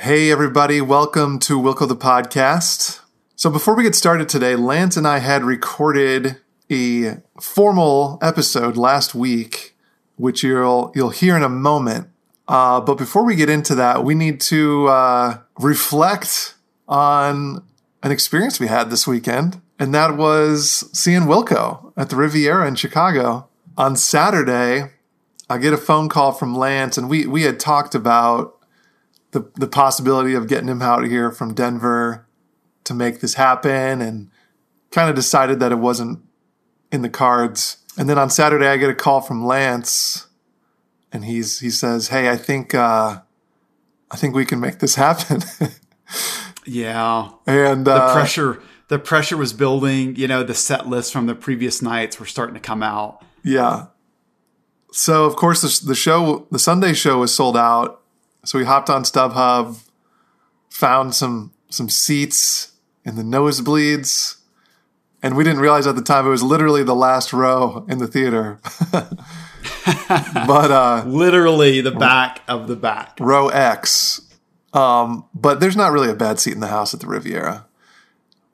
Hey, everybody, welcome to Wilco the Podcast. So, before we get started today, Lance and I had recorded a formal episode last week, which you'll, you'll hear in a moment. Uh, but before we get into that, we need to uh, reflect on an experience we had this weekend, and that was seeing Wilco at the Riviera in Chicago. On Saturday, I get a phone call from Lance, and we, we had talked about the, the possibility of getting him out here from Denver to make this happen, and kind of decided that it wasn't in the cards. And then on Saturday, I get a call from Lance, and he's he says, "Hey, I think uh, I think we can make this happen." Yeah. and The uh, pressure the pressure was building, you know, the set list from the previous nights were starting to come out. Yeah. So of course the, the show, the Sunday show was sold out. So we hopped on StubHub, found some some seats in the nosebleeds, and we didn't realize at the time it was literally the last row in the theater. but uh, Literally the back of the back. row X. Um, but there's not really a bad seat in the house at the Riviera.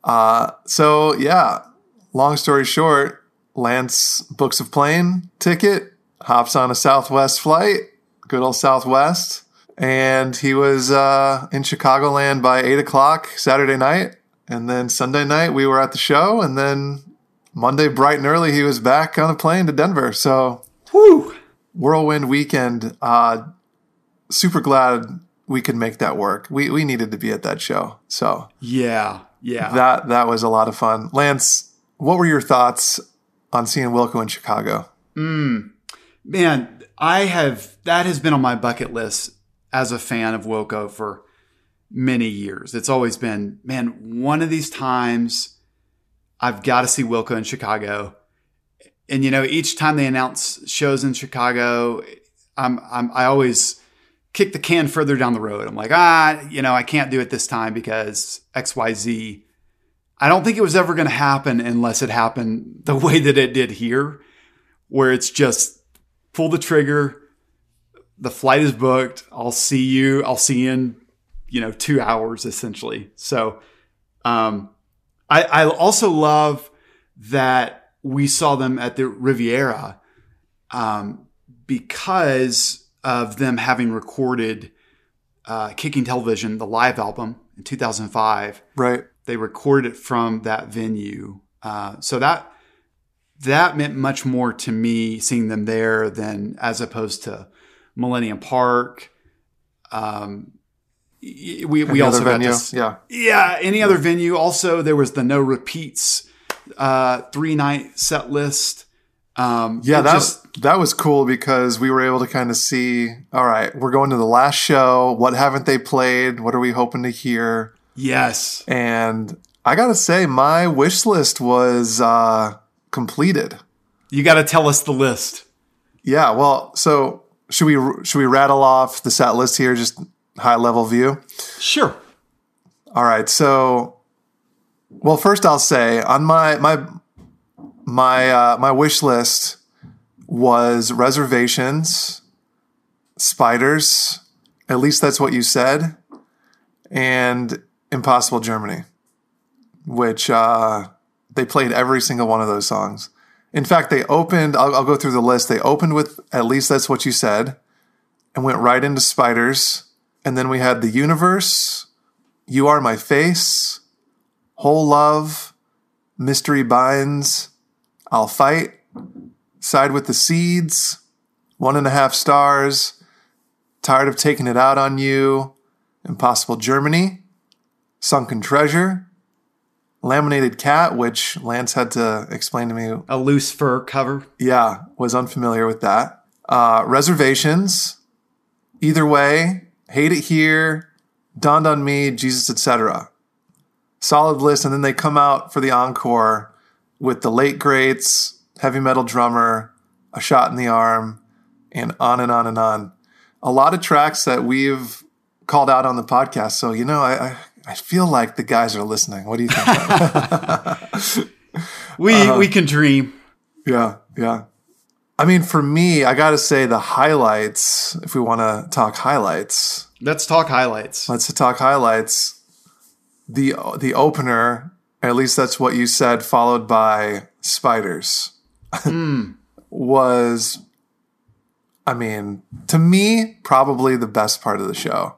Uh, so yeah, long story short, Lance books a plane ticket, hops on a Southwest flight, good old Southwest, and he was uh, in Chicagoland by eight o'clock Saturday night, and then Sunday night we were at the show, and then Monday bright and early he was back on a plane to Denver. So Whew. whirlwind weekend. Uh, super glad we could make that work. We we needed to be at that show, so Yeah. Yeah. that that was a lot of fun. Lance, what were your thoughts on seeing Wilco in Chicago? Man, I have that has been on my bucket list as a fan of Wilco for many years. It's always been, man, one of these times I've got to see Wilco in Chicago. And you know, each time they announce shows in Chicago, I'm, I'm I always kick the can further down the road. I'm like, ah, you know, I can't do it this time because XYZ. I don't think it was ever going to happen unless it happened the way that it did here, where it's just pull the trigger. The flight is booked. I'll see you. I'll see you in, you know, two hours essentially. So, um, I, I also love that we saw them at the Riviera, um, because of them having recorded, uh, Kicking Television, the live album in 2005 Right. they recorded it from that venue. Uh, so that that meant much more to me seeing them there than as opposed to Millennium Park. Um, we we Any also got Yeah. yeah any other venue. Also, there was the no repeats uh, three night set list. Um, Yeah, that just- that was cool because we were able to kind of see. All right, we're going to the last show. What haven't they played? What are we hoping to hear? yes. And I gotta say, my wish list was uh, completed. You got to tell us the list. Yeah, well, so should we should we rattle off the set list here, just high level view? Sure. All right, so well, first I'll say on my my my uh, my wish list was reservations, spiders. At least that's what you said, and Impossible Germany, which uh, they played every single one of those songs. In fact, they opened. I'll, I'll go through the list. They opened with at least that's what you said, and went right into spiders, and then we had the universe. You Are My Face, Whole Love, Mystery Binds, I'll Fight, Side with the Seeds, One and a Half Stars, Tired of Taking It Out on You, Impossible Germany, Sunken Treasure, Laminated Cat, which Lance had to explain to me A loose fur cover. yeah, was unfamiliar with that. Uh, reservations. Either way, hate it here, dawned on me, Jesus, etc. Solid list, and then they come out for the encore with the late greats, heavy metal drummer, a shot in the arm, and on and on and on. A lot of tracks that we've called out on the podcast. So you know, I I, I feel like the guys are listening. What do you think? We Uh-huh. we can dream. Yeah, yeah. I mean, for me, I got to say the highlights. If we want to talk highlights, Let's talk highlights. let's talk highlights. The the opener, at least that's what you said, followed by spiders, was. I mean, to me, probably the best part of the show.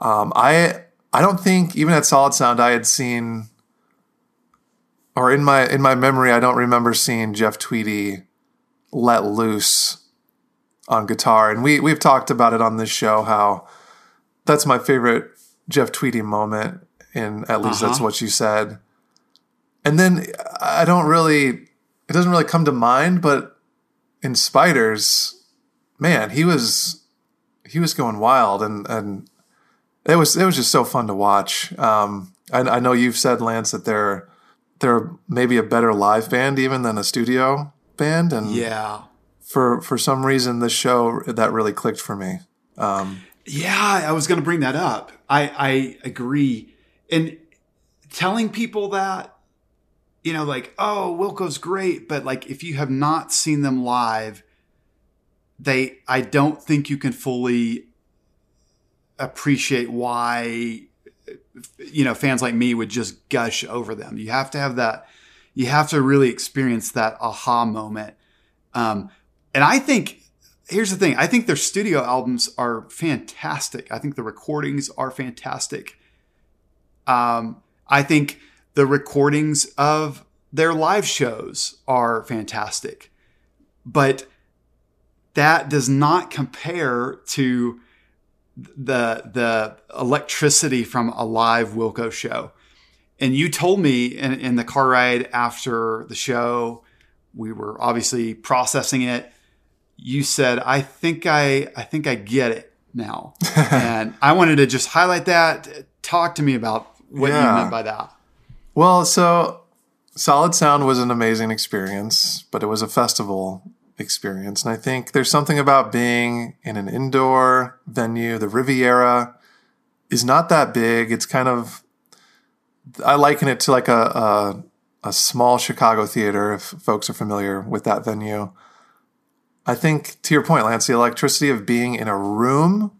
Um, I I don't think even at Solid Sound I had seen, or in my in my memory, I don't remember seeing Jeff Tweedy let loose on guitar. And we we've talked about it on this show how that's my favorite Jeff Tweedy moment. And at least that's Uh-huh. what you said. And then I don't really, it doesn't really come to mind, but in Spiders, man, he was he was going wild, and and it was it was just so fun to watch. Um, I, I know you've said Lance that they're they're maybe a better live band even than a studio band, and Yeah. for for some reason this show that really clicked for me. Um, Yeah, I was going to bring that up. I, I agree. And telling people that, you know, like, oh, Wilco's great, but like if you have not seen them live, they, I don't think you can fully appreciate why, you know, fans like me would just gush over them. You have to have that, you have to really experience that aha moment. Um, and I think here's the thing I think their studio albums are fantastic. I think the recordings are fantastic. Um, I think the recordings of their live shows are fantastic. But that does not compare to the the electricity from a live Wilco show. And you told me in, in the car ride after the show, we were obviously processing it you said i think i i think i get it now and i wanted to just highlight that talk to me about what you Yeah. meant by that well, so Solid Sound was an amazing experience, but it was a festival experience, and I think there's something about being in an indoor venue. The Riviera is not that big. It's kind of I liken it to like a, a a small Chicago theater, if folks are familiar with that venue. I think, to your point, Lance, the electricity of being in a room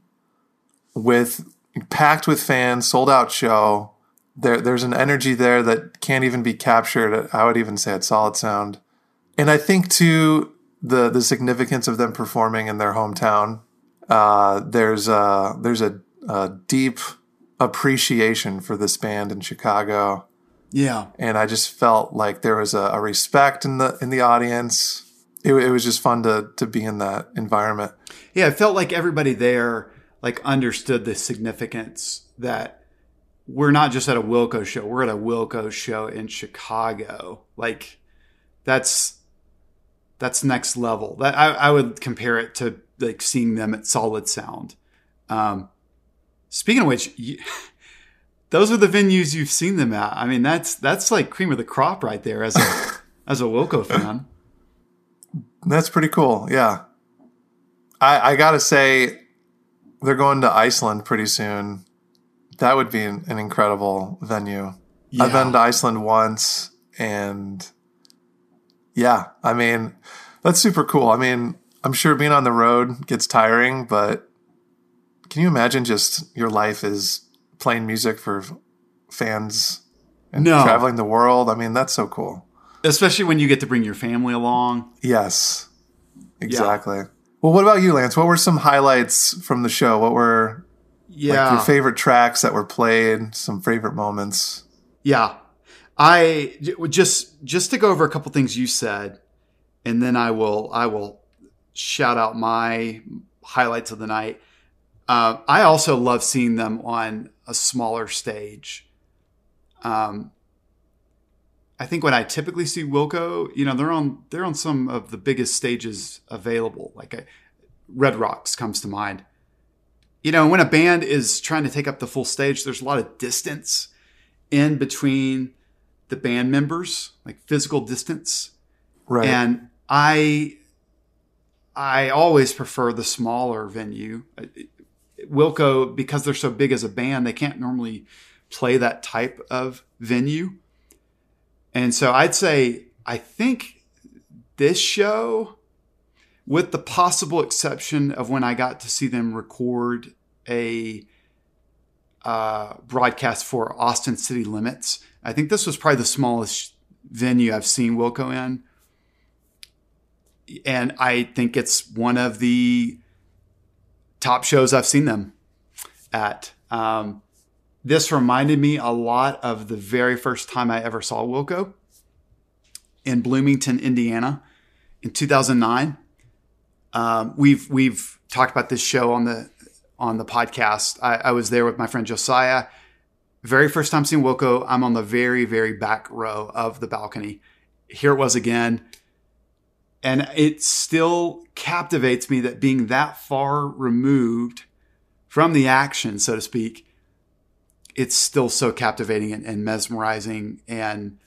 with packed with fans, sold out show. There, there's an energy there that can't even be captured. I would even say at Solid Sound, and I think too the the significance of them performing in their hometown. Uh, there's a there's a, a deep appreciation for this band in Chicago yeah and I just felt like there was a, a respect in the in the audience. It, it was just fun to to be in that environment. yeah it felt like everybody there like understood the significance that we're not just at a wilco show we're at a wilco show in chicago like that's that's next level that i, I would compare it to like seeing them at solid sound um speaking of which you, those are the venues you've seen them at i mean that's that's like cream of the crop right there as a as a wilco fan That's pretty cool. Yeah, I I gotta say, they're going to Iceland pretty soon. That would be an, an incredible venue. I've been to Iceland once, and yeah, I mean, that's super cool. I mean, I'm sure being on the road gets tiring, but can you imagine just your life is playing music for fans and No. traveling the world? I mean, that's so cool. especially when you get to bring your family along Yes, exactly. Well, what about you, Lance? What were some highlights from the show? What were yeah like, your favorite tracks that were played? Some favorite moments? Yeah. I just just to go over a couple things you said and then I will I will shout out my highlights of the night. Uh, I also love seeing them on a smaller stage. Um, I think when I typically see Wilco, you know, they're on they're on some of the biggest stages available. Like a, Red Rocks comes to mind. You know, when a band is trying to take up the full stage, there's a lot of distance in between the band members, like physical distance. Right. And I I always prefer the smaller venue. Wilco, because they're so big as a band, they can't normally play that type of venue. And so I'd say I think this show with the possible exception of when I got to see them record a uh, broadcast for Austin City Limits. I think this was probably the smallest venue I've seen Wilco in. And I think it's one of the top shows I've seen them at. Um, this reminded me a lot of the very first time I ever saw Wilco in Bloomington, Indiana, in 2009. Um, we've we've talked about this show on the on the podcast. I, I, was there with my friend Josiah. Very first time seeing Wilco, I'm on the very very back row of the balcony. Here it was again, and it still captivates me that being that far removed from the action, so to speak, it's still so captivating and, and mesmerizing and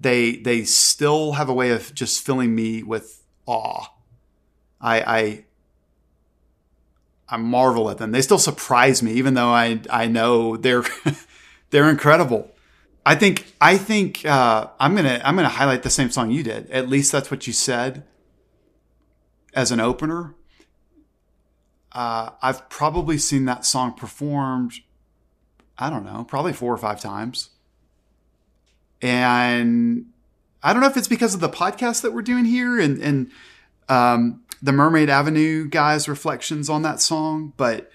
they they still have a way of just filling me with awe. I I I marvel at them. They still surprise me, even though I I know they're they're incredible. I think I think uh, I'm gonna I'm gonna highlight the same song you did. At least that's what you said as an opener. Uh, I've probably seen that song performed. I don't know, probably four or five times. And I don't know if it's because of the podcast that we're doing here and, and um, the Mermaid Avenue guys' reflections on that song, but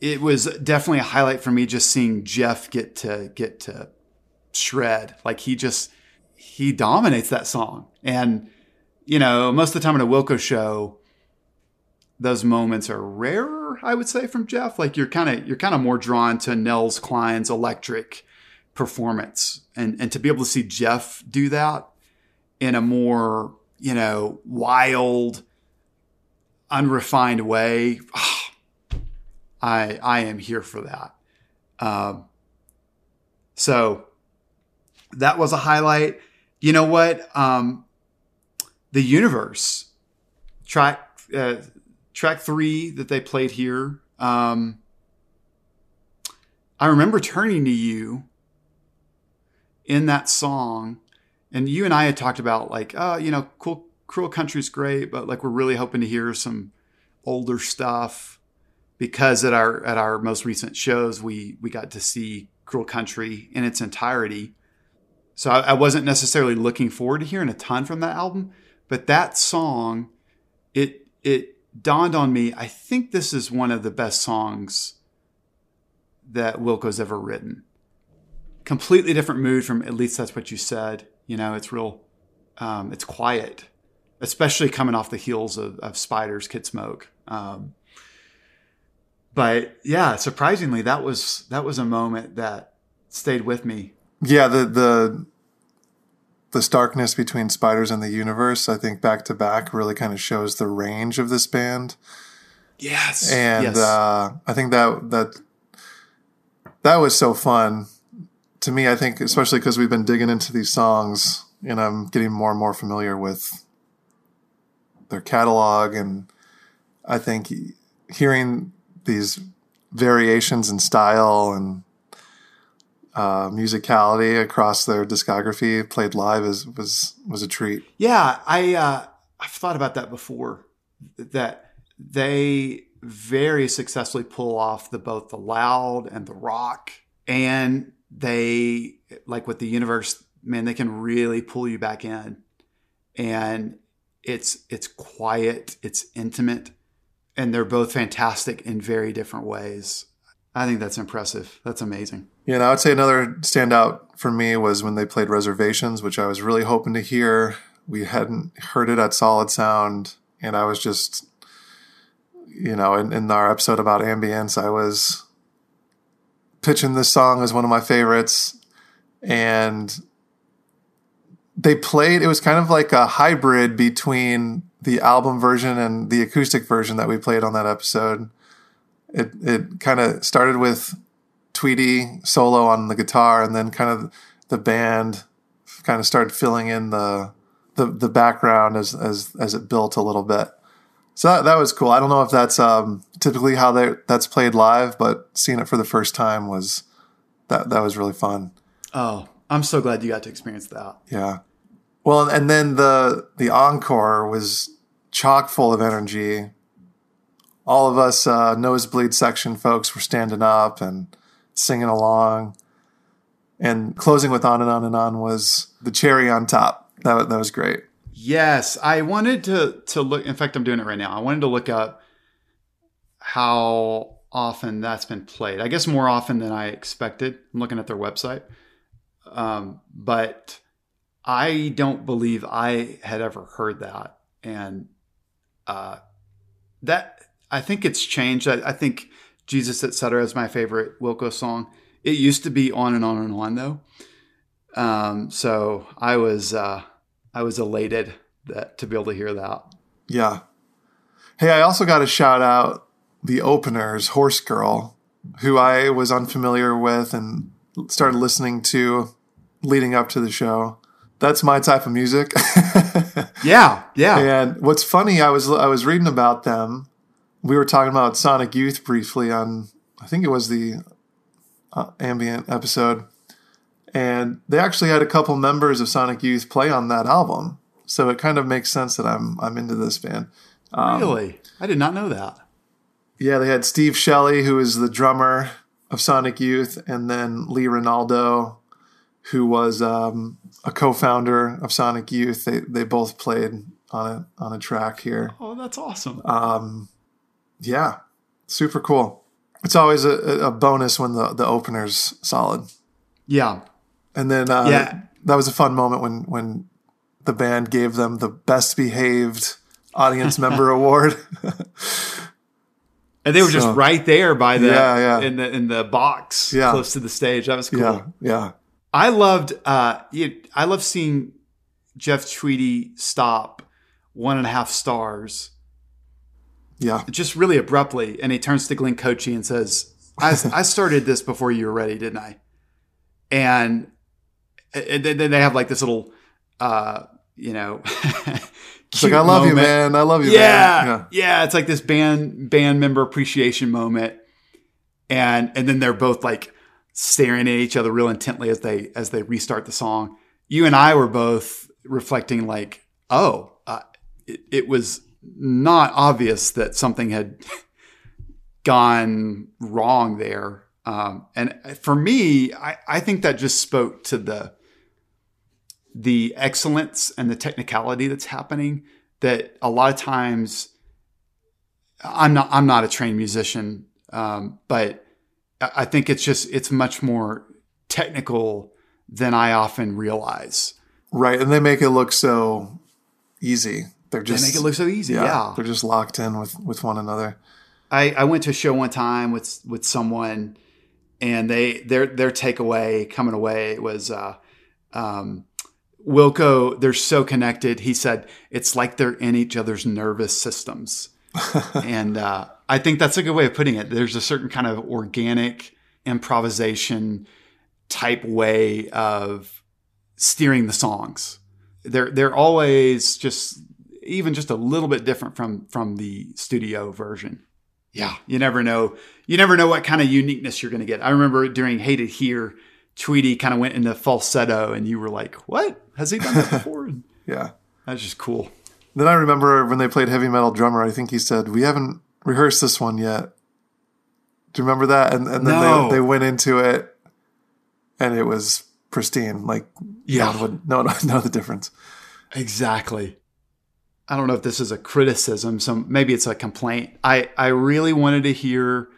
it was definitely a highlight for me just seeing Jeff get to get to shred. Like he just he dominates that song. And you know, most of the time in a Wilco show, those moments are rarer, I would say, from Jeff. Like you're kind of you're kind of more drawn to Nels Cline's electric performance. And and to be able to see Jeff do that in a more, you know, wild, unrefined way, oh, I I am here for that. Um, so that was a highlight. You know what? Um, the universe track uh, track three that they played here. Um, I remember turning to you in that song, and you and I had talked about like, oh, you know, cool, Cruel Country's great, but like we're really hoping to hear some older stuff because at our at our most recent shows we we got to see Cruel Country in its entirety. So I, I wasn't necessarily looking forward to hearing a ton from that album, but that song, it it dawned on me. I think this is one of the best songs that Wilco's ever written completely different mood from at least that's what you said. You know, it's real, um, it's quiet, especially coming off the heels of, of Spiders, Kid Smoke. Um, but yeah, surprisingly, that was that was a moment that stayed with me. Yeah, the the the starkness between Spiders and the Universe, I think back to back really kind of shows the range of this band. Yes, and yes. Uh, I think that that that was so fun to me, I think, especially because we've been digging into these songs and I'm getting more and more familiar with their catalog. And I think hearing these variations in style and uh, musicality across their discography played live is, was was a treat. Yeah, I uh, I've thought about that before. That they very successfully pull off the both the loud and the rock, and they like with the universe man they can really pull you back in and it's it's quiet it's intimate and they're both fantastic in very different ways. I think that's impressive. That's amazing. Yeah and i would say another standout for me was when they played reservations which i was really hoping to hear. We hadn't heard it at solid sound and i was just you know in, in our episode about ambience i was pitching this song as one of my favorites, and they played. It was kind of like a hybrid between the album version and the acoustic version that we played on that episode. It it kind of started with Tweedy solo on the guitar, and then kind of the band kind of started filling in the the, the background as as as it built a little bit. So that, that was cool. I don't know if that's um, typically how they, that's played live, but seeing it for the first time was that that was really fun. Oh, I'm so glad you got to experience that. Yeah. Well, and then the the encore was chock full of energy. All of us uh, nosebleed section folks were standing up and singing along. And closing with On and On and On was the cherry on top. That, that was great. Yes, I wanted to to look. In fact, I'm doing it right now. I wanted to look up how often that's been played. I guess more often than I expected. I'm looking at their website, um, but I don't believe I had ever heard that, and uh, that I think it's changed. I, I think Jesus Etc. is my favorite Wilco song. It used to be on and on and on though. Um, so I was uh, I was elated that to be able to hear that. Yeah. Hey, I also got to shout out the openers, Horse Girl, who I was unfamiliar with and started listening to leading up to the show. That's my type of music. yeah, yeah. And what's funny, I was I was reading about them. We were talking about Sonic Youth briefly on, I think it was the uh, ambient episode, and they actually had a couple members of Sonic Youth play on that album. So it kind of makes sense that I'm I'm into this band. Um, really, I did not know that. Yeah, they had Steve Shelley, who is the drummer of Sonic Youth, and then Lee Ranaldo, who was um, a co-founder of Sonic Youth. They they both played on a on a track here. Oh, that's awesome. Um, yeah, super cool. It's always a, a bonus when the the opener's solid. Yeah, and then uh, yeah, that was a fun moment when when the band gave them the best behaved audience member award. and they were so, just right there by the yeah, yeah. in the in the box yeah. close to the stage. That was cool. Yeah, yeah. I loved uh I love seeing Jeff Tweedy stop one and a half stars. Yeah. Just really abruptly. And he turns to Glenn Kotche and says, I, I started this before you were ready, didn't I? And, and then they have like this little, uh, you know, it's like, I love moment. you, man. I love you, yeah, yeah. Yeah. It's like this band, band member appreciation moment. And, and then they're both like, staring at each other real intently as they as they restart the song. You and I were both reflecting like, oh, uh, it, it was not obvious that something had gone wrong there. Um, and for me, I, I think that just spoke to the the excellence and the technicality that's happening. That a lot of times, I'm not I'm not a trained musician, um, but I think it's just it's much more technical than I often realize. Right, and they make it look so easy. They're just they make it look so easy. Yeah, yeah. they're just locked in with with one another. I, I went to a show one time with with someone, and they their their takeaway coming away was uh, um, Wilco. They're so connected. He said it's like they're in each other's nervous systems, and uh, I think that's a good way of putting it. There's a certain kind of organic improvisation type way of steering the songs. They're they're always just even just a little bit different from from the studio version. Yeah, you never know. You never know what kind of uniqueness you're going to get. I remember during Hate It Here, Tweedy kind of went into falsetto, and you were like, "What has he done that before?" yeah, that's just cool. Then I remember when they played Heavy Metal Drummer. I think he said, "We haven't rehearsed this one yet. Do you remember that? And, and then no. they, they went into it and it was pristine. Like, yeah, no one would no, know the difference. Exactly. I don't know if this is a criticism, some maybe it's a complaint. I, I really wanted to hear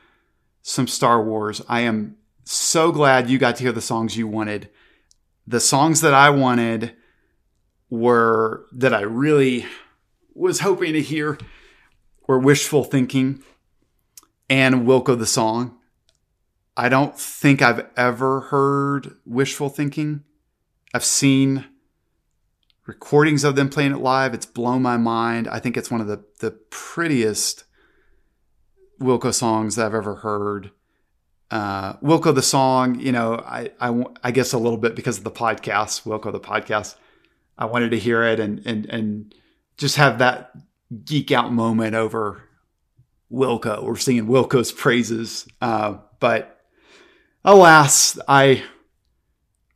some Star Wars. I am so glad you got to hear the songs you wanted. The songs that I wanted were that I really was hoping to hear were Wishful Thinking and Wilco the Song. I don't think I've ever heard Wishful Thinking. I've seen recordings of them playing it live. It's blown my mind. I think it's one of the, the prettiest Wilco songs that I've ever heard. Uh, Wilco the song, you know, I, I, I guess a little bit because of the podcast, Wilco the podcast. I wanted to hear it and, and, and just have that geek out moment over Wilco. We're singing Wilco's praises, uh, but alas, I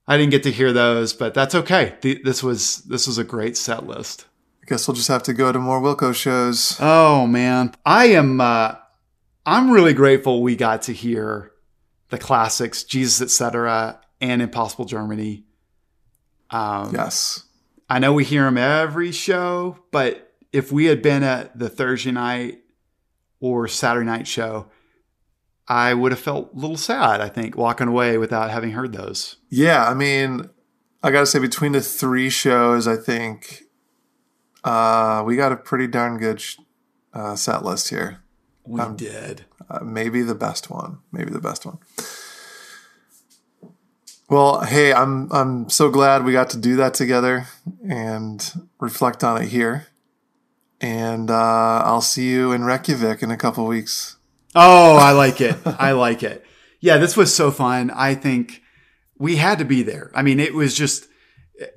I didn't get to hear those, but that's okay. The, this was this was a great set list. I guess we'll just have to go to more Wilco shows. Oh man, I am. Uh, I'm really grateful we got to hear the classics, Jesus, etc., and Impossible Germany. Um, yes, I know we hear them every show, but if we had been at the Thursday night or Saturday night show, I would have felt a little sad. I think walking away without having heard those. Yeah, I mean, I got to say, between the three shows, I think uh, we got a pretty darn good sh- uh, set list here. We um, did. Uh, maybe the best one. Maybe the best one. Well, hey, I'm I'm so glad we got to do that together and reflect on it here. And uh, I'll see you in Reykjavik in a couple weeks. Oh, I like it. I like it. Yeah, this was so fun. I think we had to be there. I mean, it was just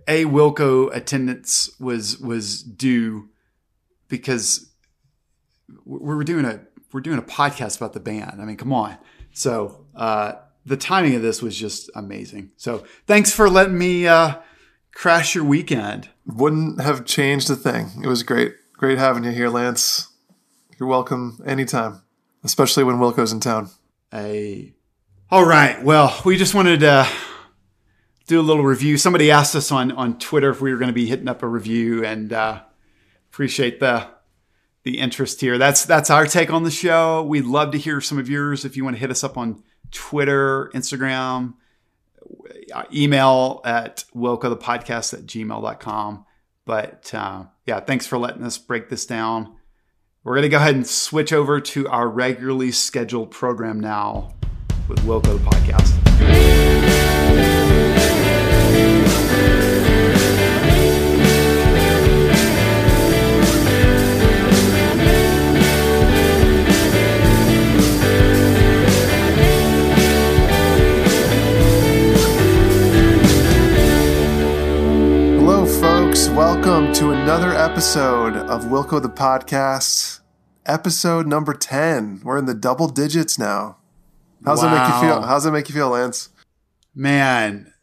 a Wilco attendance was was due because we were doing a we're doing a podcast about the band. I mean, come on. So uh, the timing of this was just amazing. So thanks for letting me uh, crash your weekend. Wouldn't have changed a thing. It was great. Great having you here, Lance. You're welcome anytime, especially when Wilco's in town. Hey. All right. Well, we just wanted to do a little review. Somebody asked us on on Twitter if we were going to be hitting up a review, and uh, appreciate the the interest here. That's that's our take on the show. We'd love to hear some of yours. If you want to hit us up on Twitter, Instagram, email at wilco the podcast at gmail.com. But uh, yeah, thanks for letting us break this down. We're going to go ahead and switch over to our regularly scheduled program now with Wilco podcast. Welcome to another episode of Wilco the Podcast, episode number 10. We're in the double digits now. How's wow. that make you feel? How's that make you feel, Lance? Man,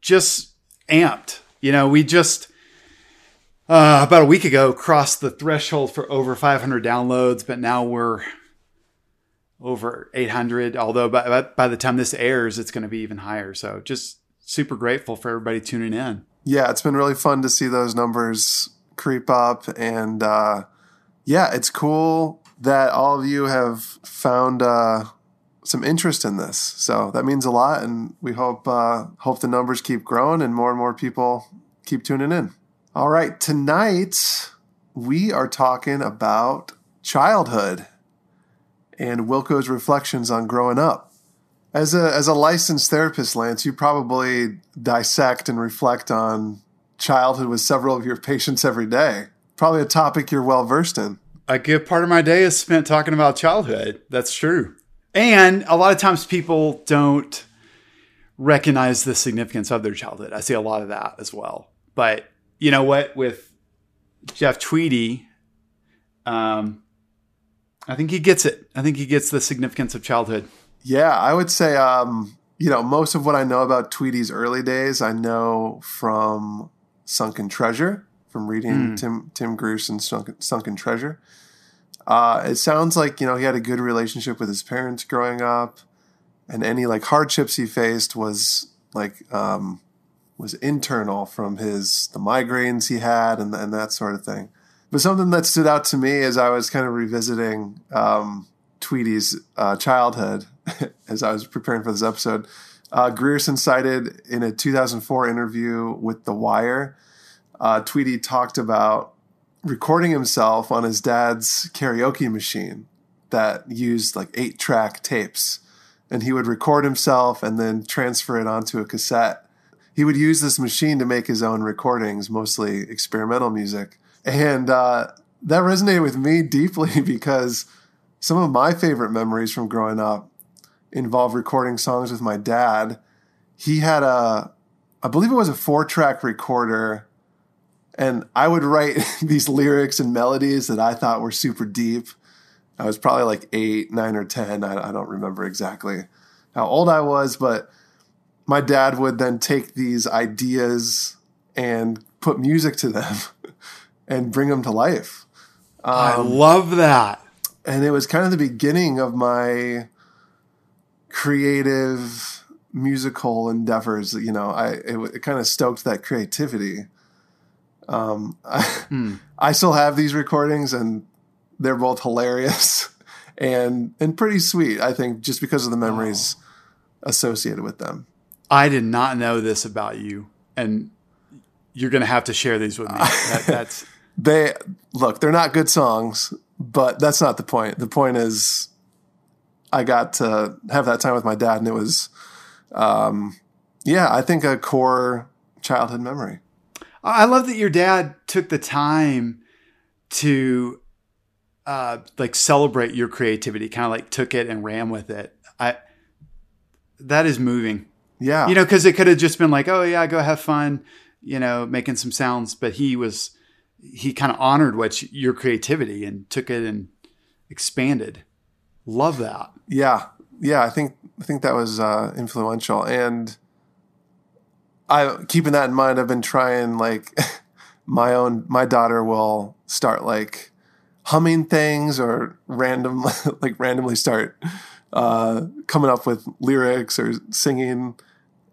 just amped. You know, we just uh, about a week ago crossed the threshold for over 500 downloads, but now we're over 800. Although by, by the time this airs, it's going to be even higher. So just super grateful for everybody tuning in. Yeah, it's been really fun to see those numbers creep up. And uh, yeah, it's cool that all of you have found uh, some interest in this. So that means a lot. And we hope, uh, hope the numbers keep growing and more and more people keep tuning in. All right, tonight we are talking about childhood and Wilco's reflections on growing up. As a as a licensed therapist, Lance, you probably dissect and reflect on childhood with several of your patients every day. Probably a topic you're well versed in. A good part of my day is spent talking about childhood. That's true. And a lot of times people don't recognize the significance of their childhood. I see a lot of that as well. But you know what? With Jeff Tweedy, um, I think he gets it. I think he gets the significance of childhood. Yeah, I would say, um, you know, most of what I know about Tweedy's early days, I know from Sunken Treasure, from reading mm. Tim Tim Grierson's Sunken, Sunken Treasure. Uh, it sounds like you know he had a good relationship with his parents growing up, and any like hardships he faced was like um, was internal from his the migraines he had and and that sort of thing. But something that stood out to me as I was kind of revisiting um, Tweedy's uh, childhood as I was preparing for this episode. Uh, Grierson cited in a 2004 interview with The Wire, uh, Tweedy talked about recording himself on his dad's karaoke machine that used like eight track tapes. And he would record himself and then transfer it onto a cassette. He would use this machine to make his own recordings, mostly experimental music. And uh, that resonated with me deeply because some of my favorite memories from growing up involve recording songs with my dad. He had a, I believe it was a four track recorder, and I would write these lyrics and melodies that I thought were super deep. I was probably like eight, nine, or 10. I, I don't remember exactly how old I was, but my dad would then take these ideas and put music to them. and bring them to life. I um, love that. And it was kind of the beginning of my creative musical endeavors. You know, I it, it kind of stoked that creativity. Um, I, I still have these recordings, and they're both hilarious and and pretty sweet. I think just because of the memories associated with them. I did not know this about you, and you're going to have to share these with me. That, that's They look, they're not good songs, but that's not the point. The point is, I got to have that time with my dad, and it was, um, yeah, I think a core childhood memory. I love that your dad took the time to uh, like celebrate your creativity, kind of like took it and ran with it. I that is moving. Yeah, You know, because it could have just been like, oh yeah, go have fun, you know, making some sounds. But he was he kind of honored what your creativity and took it and expanded. Love that. yeah, yeah. I think I think that was uh, influential, and I keeping that in mind. I've been trying like my own. My daughter will start like humming things or random like randomly start uh, coming up with lyrics or singing,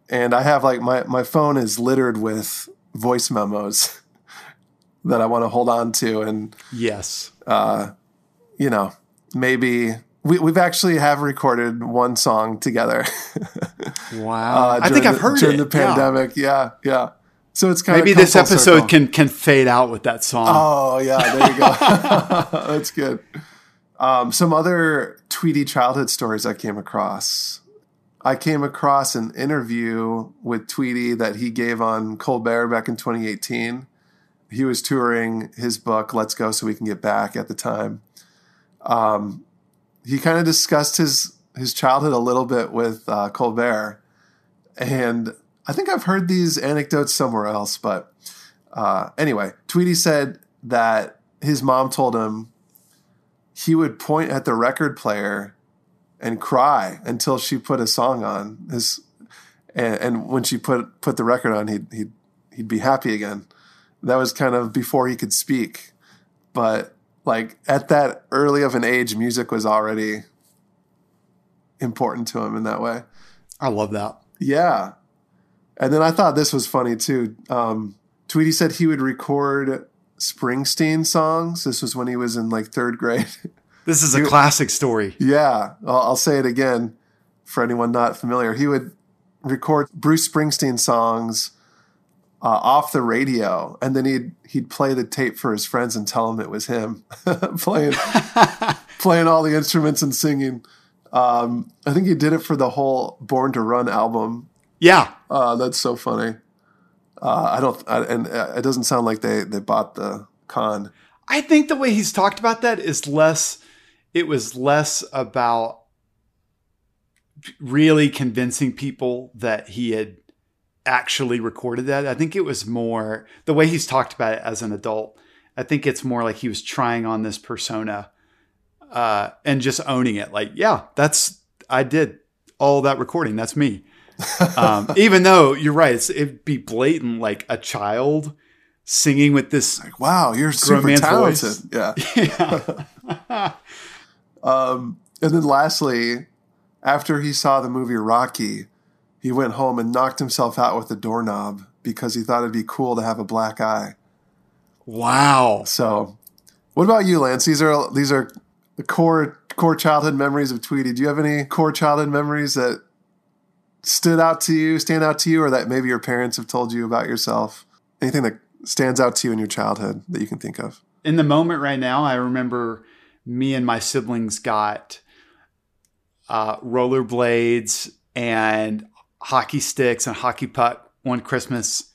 and I have like my my phone is littered with voice memos that I want to hold on to and Yes. Uh, you know, maybe we, we've actually have recorded one song together. Wow. uh, I think I've the- heard during it. the pandemic. Yeah, yeah. So it's kind of Maybe of this episode can can fade out with that song. Oh yeah, there you go. That's good. Um, some other Tweedy childhood stories I came across. I came across an interview with Tweedy that he gave on Colbert back in 2018. He was touring his book "Let's Go So We Can Get Back" at the time. Um, he kind of discussed his his childhood a little bit with uh, Colbert, and I think I've heard these anecdotes somewhere else. But uh, anyway, Tweedy said that his mom told him he would point at the record player and cry until she put a song on his and, and when she put put the record on he'd he'd he'd be happy again that was kind of before he could speak but like at that early of an age music was already important to him in that way I love that. yeah and then i thought this was funny too um tweedy said he would record springsteen songs this was when he was in like third grade This is a classic story. Yeah, I'll, I'll say it again for anyone not familiar. He would record Bruce Springsteen songs uh, off the radio, and then he'd he'd play the tape for his friends and tell them it was him playing playing all the instruments and singing. Um, I think he did it for the whole Born to Run album. Yeah. Uh, that's so funny. Uh, I don't, I, and uh, it doesn't sound like they they bought the con. I think the way he's talked about that is less, it was less about really convincing people that he had actually recorded that. I think it was more the way he's talked about it as an adult. I think it's more like he was trying on this persona uh, and just owning it. Like, yeah, that's, I did all that recording. That's me. Um, even though you're right, it's, it'd be blatant, like a child singing with this Like, Wow, you're super talented. voice. Yeah. um, and then lastly, after he saw the movie Rocky, he went home and knocked himself out with a doorknob because he thought it'd be cool to have a black eye. Wow. So, what about you, Lance? These are these are the core core childhood memories of Tweedy. Do you have any core childhood memories that stood out to you, stand out to you, or that maybe your parents have told you about yourself? Anything that stands out to you in your childhood that you can think of? In the moment right now, I remember me and my siblings got uh, rollerblades and hockey sticks and hockey puck one Christmas,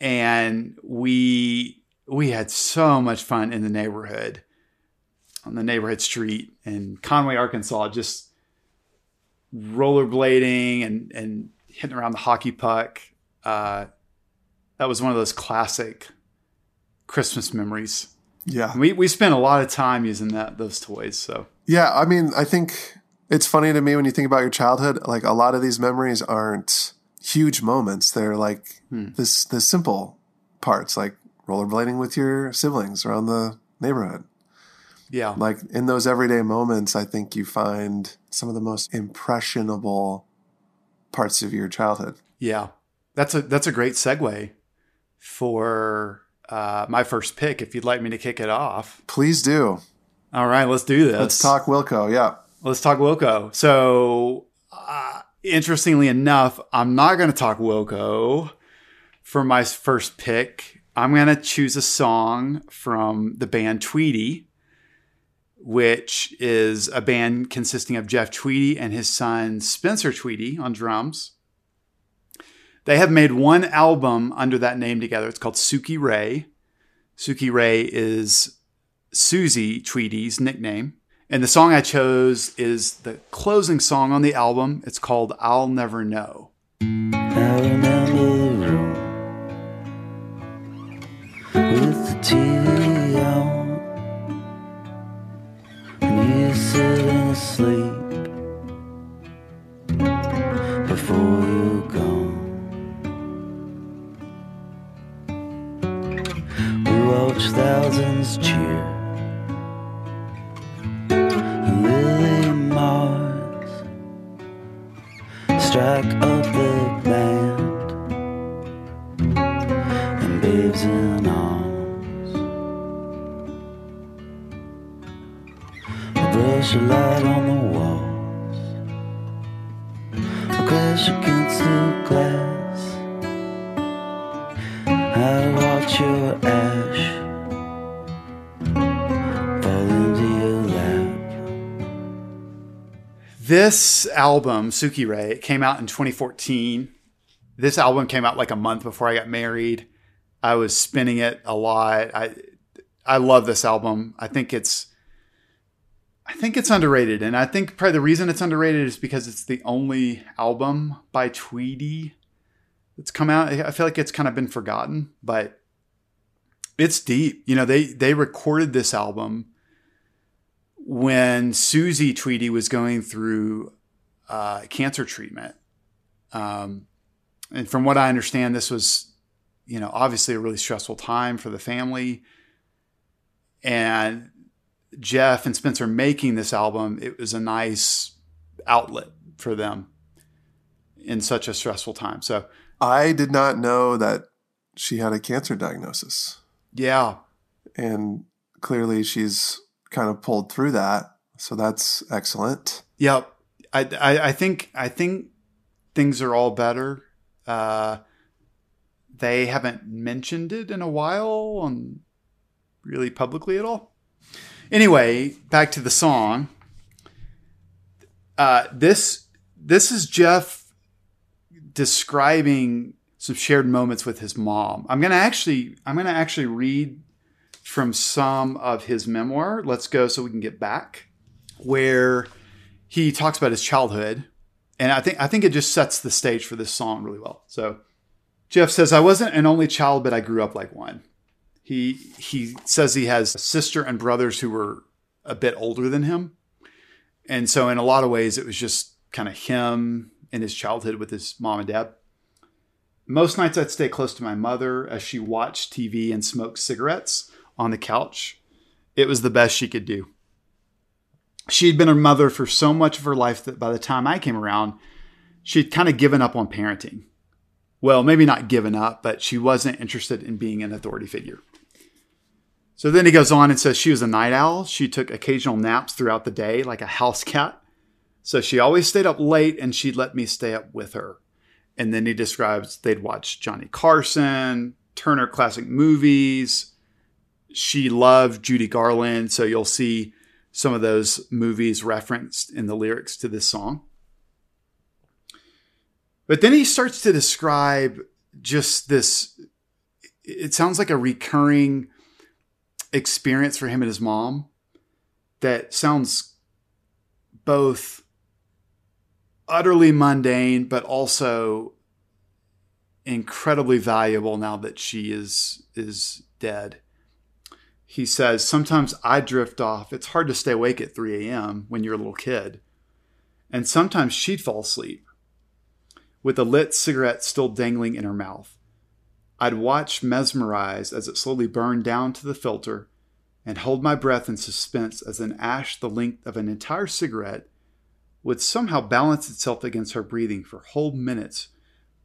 and we we had so much fun in the neighborhood on the neighborhood street in Conway, Arkansas, just rollerblading and and hitting around the hockey puck. Uh, that was one of those classic Christmas memories. Yeah. We we spent a lot of time using that those toys. So Yeah, I mean, I think it's funny to me when you think about your childhood. Like a lot of these memories aren't huge moments; they're like this the simple parts, like rollerblading with your siblings around the neighborhood. Yeah. Like in those everyday moments, I think you find some of the most impressionable parts of your childhood. Yeah. That's a that's a great segue for uh, my first pick. If you'd like me to kick it off, Please do. all right, let's do this. Let's talk Wilco. Yeah. Let's talk Wilco. So, uh, interestingly enough, I'm not going to talk Wilco for my first pick. I'm going to choose a song from the band Tweedy, which is a band consisting of Jeff Tweedy and his son Spencer Tweedy on drums. They have made one album under that name together. It's called Sukierae. Suki Ray is Susie Tweedy's nickname. And the song I chose is the closing song on the album. It's called I'll Never Know. I remember the room with the TV on, you sitting asleep before you're gone. We watch thousands cheer, This album, Sukierae, it came out in 2014. This album came out like a month before I got married. I was spinning it a lot. I I love this album. I think it's I think it's underrated. And I think probably the reason it's underrated is because it's the only album by Tweedy that's come out. I feel like it's kind of been forgotten, but it's deep. You know, they they recorded this album when Susie Tweedy was going through uh, cancer treatment. Um, and from what I understand, this was, you know, obviously a really stressful time for the family. And Jeff and Spencer making this album, it was a nice outlet for them in such a stressful time. So, I did not know that she had a cancer diagnosis. yeah, And clearly she's kind of pulled through that. So that's excellent. Yep. I, I, I think I think things are all better. Uh, they haven't mentioned it in a while on really publicly at all. Anyway, back to the song. Uh, this this is Jeff describing some shared moments with his mom. I'm gonna actually I'm gonna actually read from some of his memoir. Let's go so we can get back where he talks about his childhood, and I think I think it just sets the stage for this song really well. So Jeff says, "I wasn't an only child, but I grew up like one." He he says he has a sister and brothers who were a bit older than him, and so in a lot of ways, it was just kind of him in his childhood with his mom and dad. Most nights I'd stay close to my mother as she watched TV and smoked cigarettes on the couch. It was the best she could do she'd been a mother for so much of her life that by the time I came around, she'd kind of given up on parenting. Well, maybe not given up, but she wasn't interested in being an authority figure. So then he goes on and says she was a night owl. She took occasional naps throughout the day, like a house cat. So she always stayed up late and she'd let me stay up with her. And then he describes they'd watch Johnny Carson, Turner Classic Movies. She loved Judy Garland. So you'll see some of those movies referenced in the lyrics to this song. But then he starts to describe just this, it sounds like a recurring experience for him and his mom that sounds both utterly mundane, but also incredibly valuable now that she is is dead he says, Sometimes I drift off. It's hard to stay awake at 3 a.m. when you're a little kid. And sometimes she'd fall asleep with a lit cigarette still dangling in her mouth. I'd watch mesmerized as it slowly burned down to the filter and hold my breath in suspense as an ash the length of an entire cigarette would somehow balance itself against her breathing for whole minutes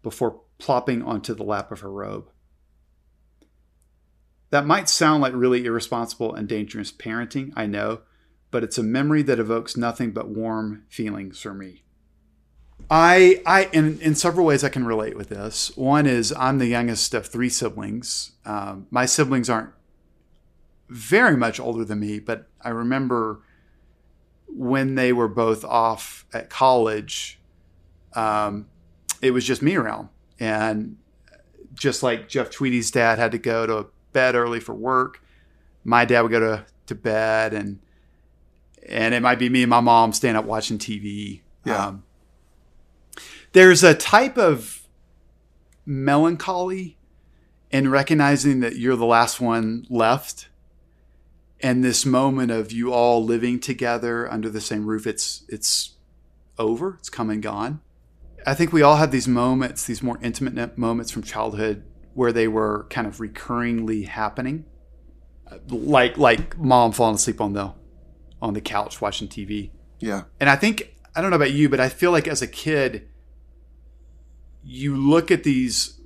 before plopping onto the lap of her robe. That might sound like really irresponsible and dangerous parenting, I know, but it's a memory that evokes nothing but warm feelings for me. I, I, in, in several ways, I can relate with this. One is I'm the youngest of three siblings. Um, my siblings aren't very much older than me, but I remember when they were both off at college, um, it was just me around. And just like Jeff Tweedy's dad had to go to bed early for work, my dad would go to, to bed and and it might be me and my mom staying up watching TV. Yeah. Um, there's a type of melancholy in recognizing that you're the last one left and this moment of you all living together under the same roof it's it's over it's come and gone i think we all have these moments these more intimate moments from childhood where they were kind of recurringly happening like like mom falling asleep on the on the couch watching tv Yeah. and I think I don't know about you, but I feel like as a kid, you look at these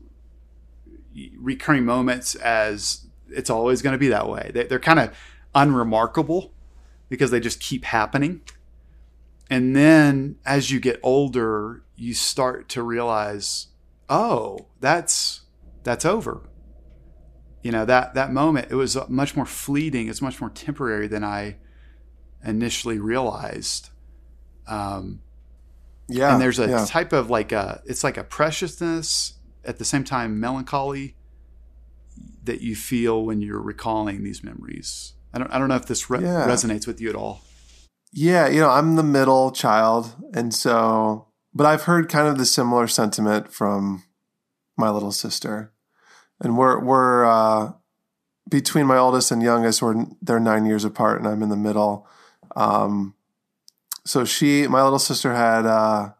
recurring moments as it's always going to be that way. They- They're kind of unremarkable because they just keep happening. And then as you get older, you start to realize, oh, that's that's over. You know that that moment it was much more fleeting. It's much more temporary than I initially realized. Um, Yeah. and there's a yeah. type of like a it's like a preciousness at the same time melancholy that you feel when you're recalling these memories. I don't I don't know if this re- Yeah. resonates with you at all. Yeah, you know, I'm the middle child, and so, but I've heard kind of the similar sentiment from my little sister, and we're we're uh, between my oldest and youngest. We're they're nine years apart, and I'm in the middle. Um, so she, my little sister, had uh,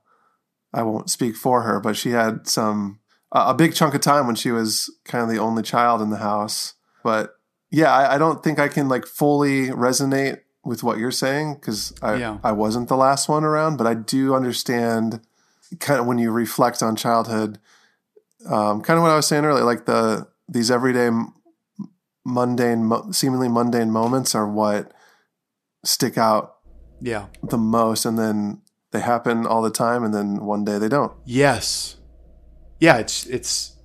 I won't speak for her, but she had some a a big chunk of time when she was kind of the only child in the house. But yeah, I, I don't think I can like fully resonate with what you're saying because I Yeah. I wasn't the last one around, but I do understand kind of when you reflect on childhood, um, kind of what I was saying earlier, like the these everyday mundane, seemingly mundane moments are what stick out Yeah. the most, and then they happen all the time, and then one day they don't. Yes. Yeah, it's it's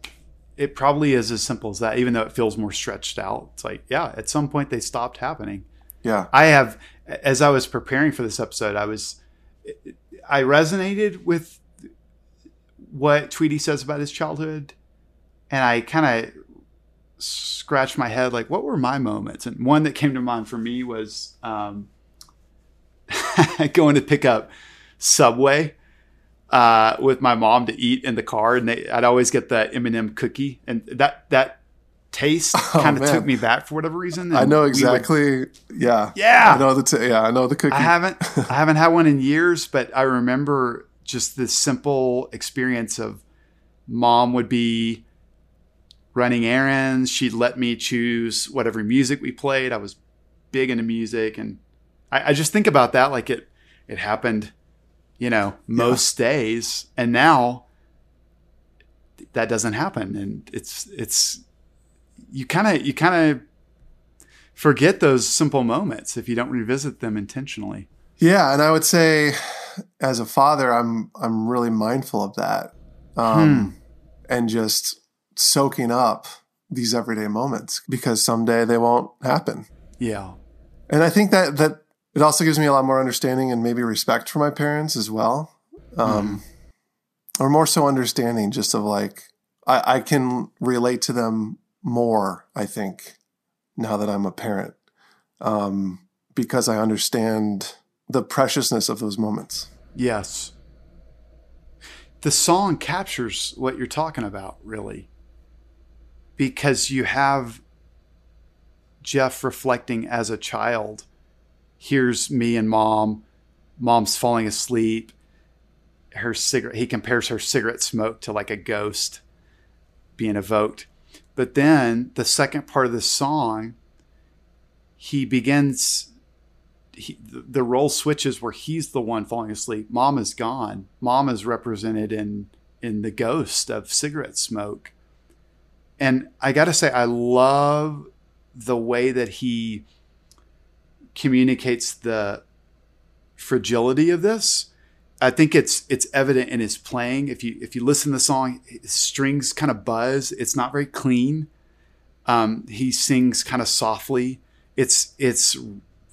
it probably is as simple as that, even though it feels more stretched out. It's like, yeah, at some point they stopped happening. Yeah, I have, as I was preparing for this episode, I was, I resonated with what Tweedy says about his childhood, and I kind of scratched my head like, what were my moments? And one that came to mind for me was um, going to pick up Subway uh, with my mom to eat in the car, and they, I'd always get the M&M cookie, and that that taste kind of took me back for whatever reason. I know we would- exactly. yeah, Yeah. I know the t- yeah, I know the cookie. I haven't I haven't had one in years, but I remember just this simple experience of mom would be running errands. She'd let me choose whatever music we played. I was big into music and I, I just think about that like it it happened, you know, most days. And now that doesn't happen. And it's it's you kinda you kinda forget those simple moments if you don't revisit them intentionally. Yeah, and I would say, as a father, I'm I'm really mindful of that, um, and just soaking up these everyday moments because someday they won't happen. Yeah. And I think that that it also gives me a lot more understanding and maybe respect for my parents as well, um, or more so understanding just of like I, I can relate to them more. I think now that I'm a parent, um, because I understand the preciousness of those moments. Yes. The song captures what you're talking about, really. Because you have Jeff reflecting as a child. Here's me and mom. Mom's falling asleep. Her cigarette, he compares her cigarette smoke to like a ghost being evoked. But then the second part of the song, he begins. He, the role switches where he's the one falling asleep. Mom is gone. Mom is represented in in the ghost of cigarette smoke. And I got to say, I love the way that he communicates the fragility of this. I think it's it's evident in his playing. If you if you listen to the song, strings kind of buzz. It's not very clean. Um, he sings kind of softly. It's it's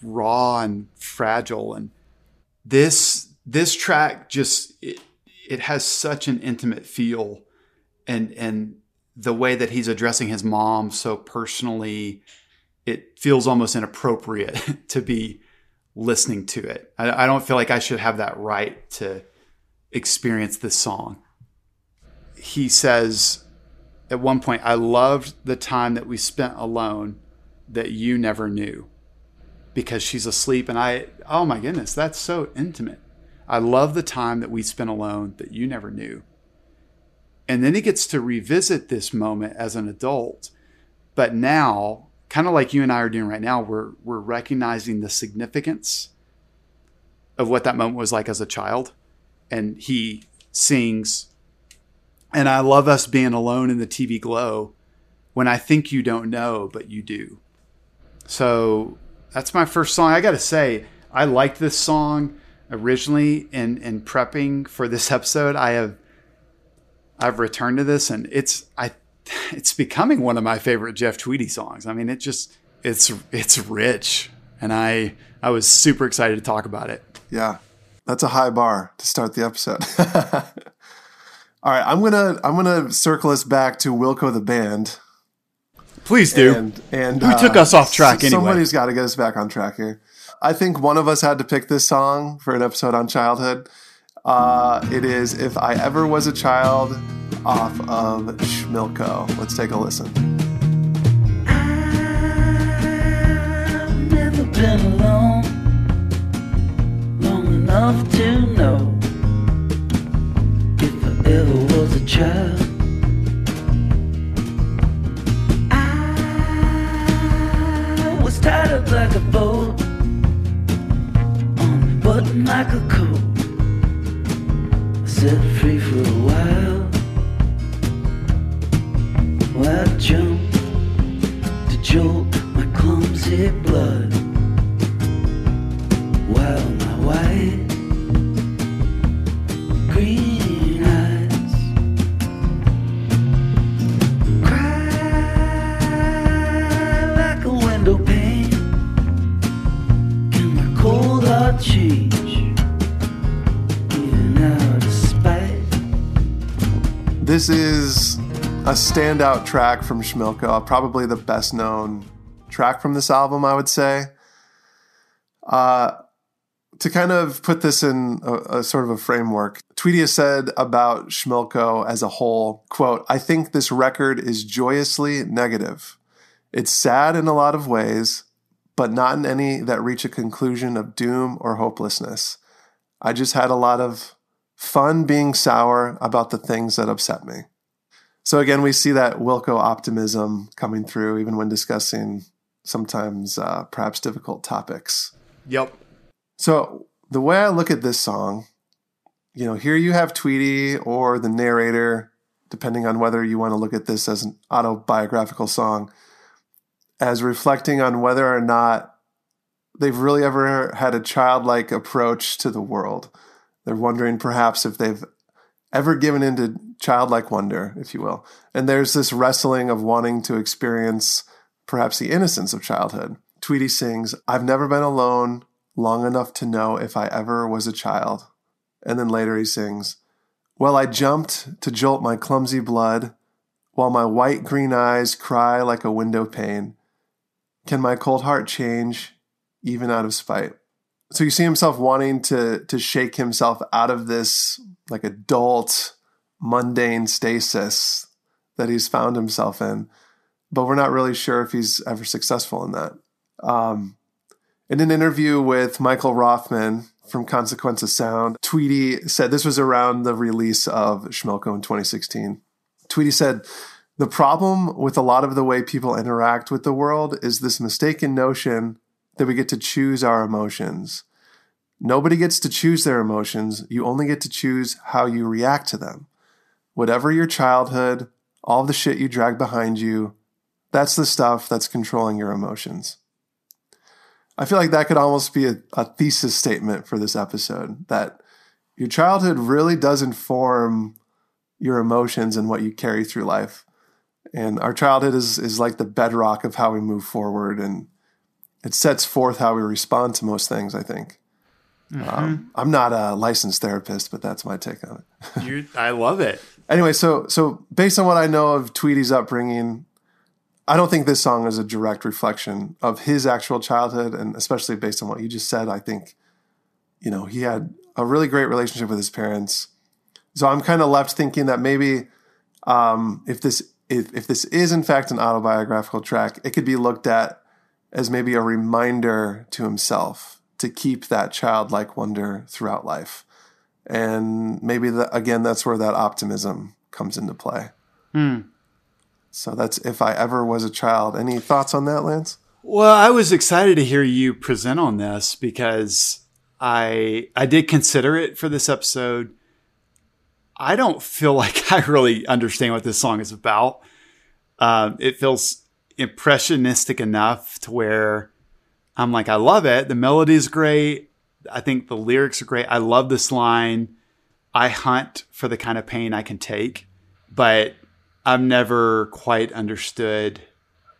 raw and fragile. And this this track just it, it has such an intimate feel, and and the way that he's addressing his mom so personally, it feels almost inappropriate to be listening to it. I, I, don't feel like I should have that right to experience this song. He says at one point, I loved the time that we spent alone that you never knew because she's asleep. And I, oh my goodness, that's so intimate. I love the time that we spent alone that you never knew. And then he gets to revisit this moment as an adult. But now, kind of like you and I are doing right now, we're we're recognizing the significance of what that moment was like as a child. And he sings, and I love us being alone in the TV glow when I think you don't know, but you do. So that's my first song. I got to say, I liked this song originally in in prepping for this episode. I have I've returned to this, and it's I it's becoming one of my favorite Jeff Tweedy songs. I mean, it just it's it's rich, and I I was super excited to talk about it. Yeah, that's a high bar to start the episode. All right, I'm gonna I'm gonna circle us back to Wilco the band. Please do. And, and who uh, took us off track anyway? Somebody's got to get us back on track here. I think one of us had to pick this song for an episode on childhood. Uh, it is "If I Ever Was a Child" off of Schmilko. Let's take a listen. I've never been alone long enough to know if I ever was a child. Tied up like a boat on like a coat. Set free for a while. I jump to jolt my clumsy blood while my white This is a standout track from Schmilko, probably the best known track from this album, I would say. Uh, to kind of put this in a, a, sort of a framework, Tweedy has said about Schmilko as a whole, quote, I think this record is joyously negative. It's sad in a lot of ways, but not in any that reach a conclusion of doom or hopelessness. I just had a lot of fun being sour about the things that upset me. So again, we see that Wilco optimism coming through even when discussing sometimes uh, perhaps difficult topics. Yep. So the way I look at this song, you know, here you have Tweedy or the narrator, depending on whether you want to look at this as an autobiographical song, as reflecting on whether or not they've really ever had a childlike approach to the world. They're wondering perhaps if they've ever given into childlike wonder, if you will. And there's this wrestling of wanting to experience perhaps the innocence of childhood. Tweedy sings, I've never been alone long enough to know if I ever was a child. And then later he sings, Well, I jumped to jolt my clumsy blood, while my white green eyes cry like a window pane. Can my cold heart change, even out of spite? So you see himself wanting to to shake himself out of this like adult mundane stasis that he's found himself in, but we're not really sure if he's ever successful in that. Um, in an interview with Michael Roffman from Consequence of Sound, Tweedy said this was around the release of Schmilko in 2016. Tweedy said, The problem with a lot of the way people interact with the world is this mistaken notion that we get to choose our emotions. Nobody gets to choose their emotions. You only get to choose how you react to them. Whatever your childhood, all the shit you drag behind you, that's the stuff that's controlling your emotions. I feel like that could almost be a, a thesis statement for this episode that your childhood really does inform your emotions and what you carry through life. And our childhood is, is like the bedrock of how we move forward and it sets forth how we respond to most things, I think. Um, I'm not a licensed therapist, but that's my take on it. You, I love it. Anyway, so so based on what I know of Tweedy's upbringing, I don't think this song is a direct reflection of his actual childhood, and especially based on what you just said, I think, you know, he had a really great relationship with his parents. So I'm kind of left thinking that maybe um, if this if, if this is in fact an autobiographical track, it could be looked at as maybe a reminder to himself to keep that childlike wonder throughout life. And maybe the, again, that's where that optimism comes into play. So that's if I ever was a child. Any thoughts on that, Lance? Well, I was excited to hear you present on this because I I did consider it for this episode. I don't feel like I really understand what this song is about. Um, it feels impressionistic enough to where I'm like, I love it. The melody's great. I think the lyrics are great. I love this line. I hunt for the kind of pain I can take, but I've never quite understood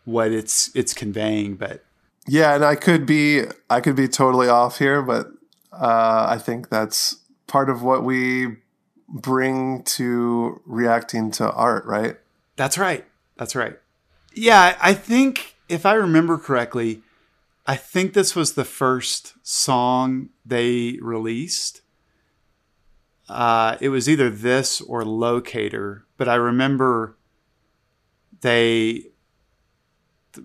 what it's it's conveying. But Yeah, and I could be I could be totally off here, but uh, I think that's part of what we bring to reacting to art, right? That's right. That's right. Yeah, I think if I remember correctly, I think this was the first song they released. Uh, it was either this or Locator, but I remember they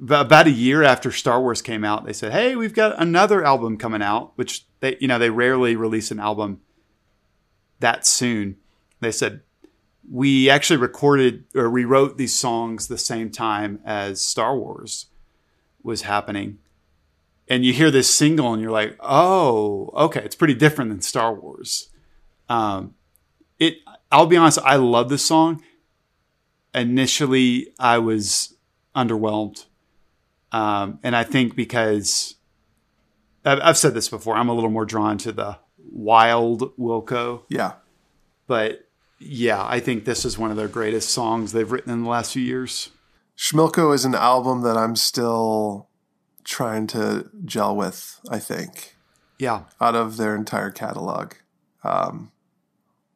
about a year after Star Wars came out, they said, "Hey, we've got another album coming out," which they, you know, they rarely release an album that soon. They said, "We actually recorded or rewrote these songs the same time as Star Wars was happening." And you hear this single and you're like, "Oh, okay, it's pretty different than Star Wars." Um, it I'll be honest, I love this song. Initially, I was underwhelmed. Um, and I think because I've, I've said this before, I'm a little more drawn to the wild Wilco. Yeah. But yeah, I think this is one of their greatest songs they've written in the last few years. Schmilko is an album that I'm still trying to gel with, I think, Yeah. out of their entire catalog. Um,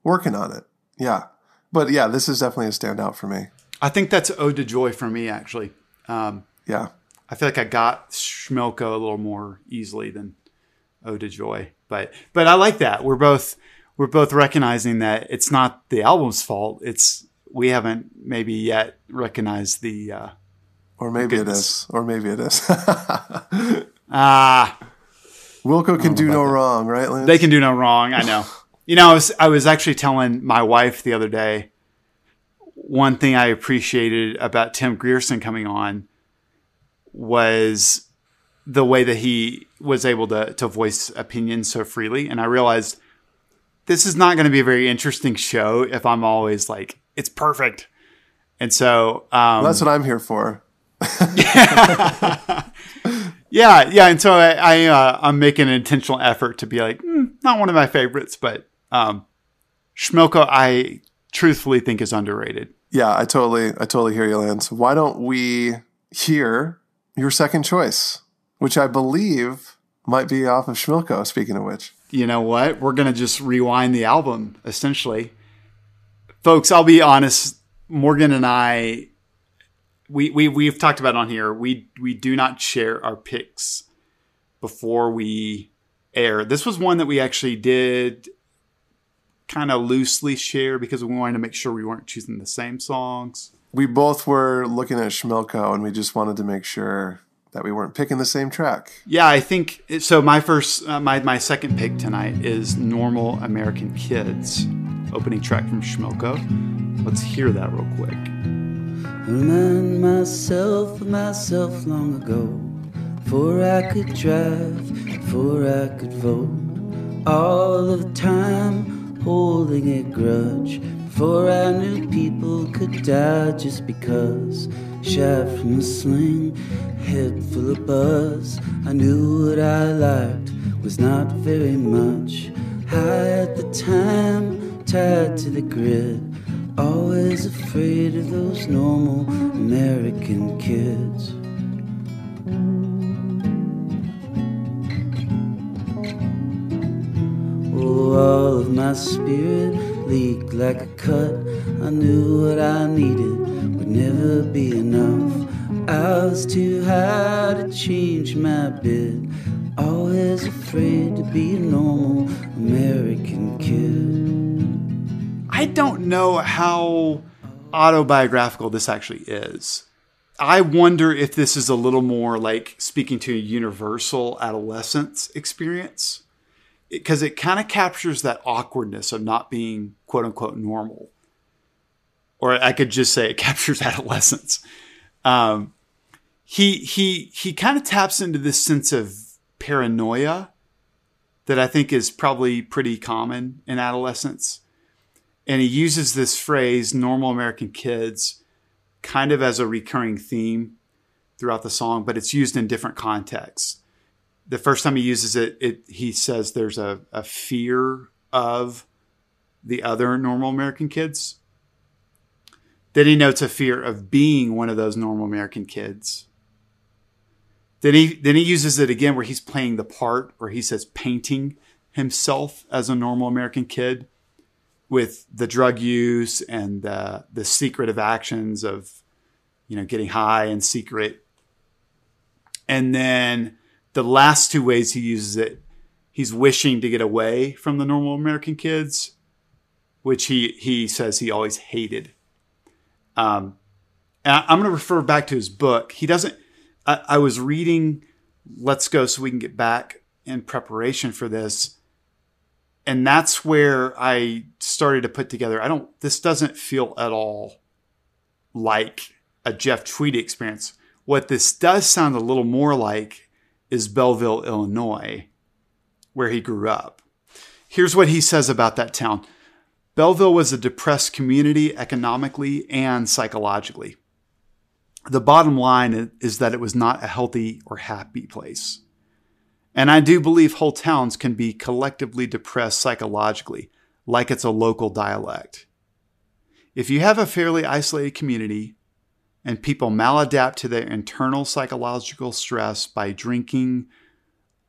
working on it. Yeah. But yeah, this is definitely a standout for me. I think that's Ode to Joy for me, actually. Um, Yeah. I feel like I got Schmilko a little more easily than Ode to Joy. But but I like that. We're both we're both recognizing that it's not the album's fault. It's we haven't maybe yet recognized the uh Or maybe it is. Or maybe it is. ah Wilco can do no wrong, right, Lance? they can do no wrong. I know. You know, I was I was actually telling my wife the other day one thing I appreciated about Tim Grierson coming on was the way that he was able to to voice opinions so freely, and I realized this is not going to be a very interesting show if I'm always like it's perfect. And so, um, That's what I'm here for. Yeah, yeah, and so I, I uh, I'm making an intentional effort to be like "Hmm, not one of my favorites, but um, Schmilko I truthfully think is underrated. Yeah, I totally, I totally hear you, Lance. Why don't we hear your second choice, which I believe might be off of Schmilko. Speaking of which, You know what? We're gonna just rewind the album essentially, folks. I'll be honest. Morgan and I, we we we've talked about on here. We we do not share our picks before we air. This was one that we actually did kind of loosely share because we wanted to make sure we weren't choosing the same songs. we both were looking at Schmilko, and we just wanted to make sure that we weren't picking the same track. Yeah, I think so. My first, uh, my my second pick tonight is "Normal American Kids," opening track from Schmilko. Let's hear that real quick. Remind myself of myself long ago. Before I could drive, before I could vote. All of the time holding a grudge. Before I knew people could die just because. Shot from a sling, head full of buzz. I knew what I liked was not very much. High at the time, tied to the grid. Always afraid of those normal American kids. Oh, all of my spirit leaked like a cut. I knew what I needed never be enough. I was too high to change my bid. Always afraid to be a normal American kid. I don't know how autobiographical this actually is. I wonder if this is a little more like speaking to a universal adolescence experience because it, kind of captures that awkwardness of not being quote unquote normal. Or I could just say it captures adolescence. Um, he he he kind of taps into this sense of paranoia that I think is probably pretty common in adolescence. And he uses this phrase, normal American kids, kind of as a recurring theme throughout the song, but it's used in different contexts. The first time he uses it, it he says there's a, a fear of the other normal American kids. Then he notes a fear of being one of those normal American kids. Then he then he uses it again where he's playing the part, where he says painting himself as a normal American kid with the drug use and the the secretive actions of you know getting high in secret. And then the last two ways he uses it, he's wishing to get away from the normal American kids, which he he says he always hated. Um, I'm going to refer back to his book. He doesn't I, I was reading Let's Go So We Can Get Back in preparation for this. And that's where I started to put together. I don't, this doesn't feel at all like a Jeff Tweedy experience. What this does sound a little more like is Belleville, Illinois, where he grew up. Here's what he says about that town Belleville was a depressed community economically and psychologically the bottom line is that it was not a healthy or happy place. And I do believe whole towns can be collectively depressed psychologically, like it's a local dialect. If you have a fairly isolated community and people maladapt to their internal psychological stress by drinking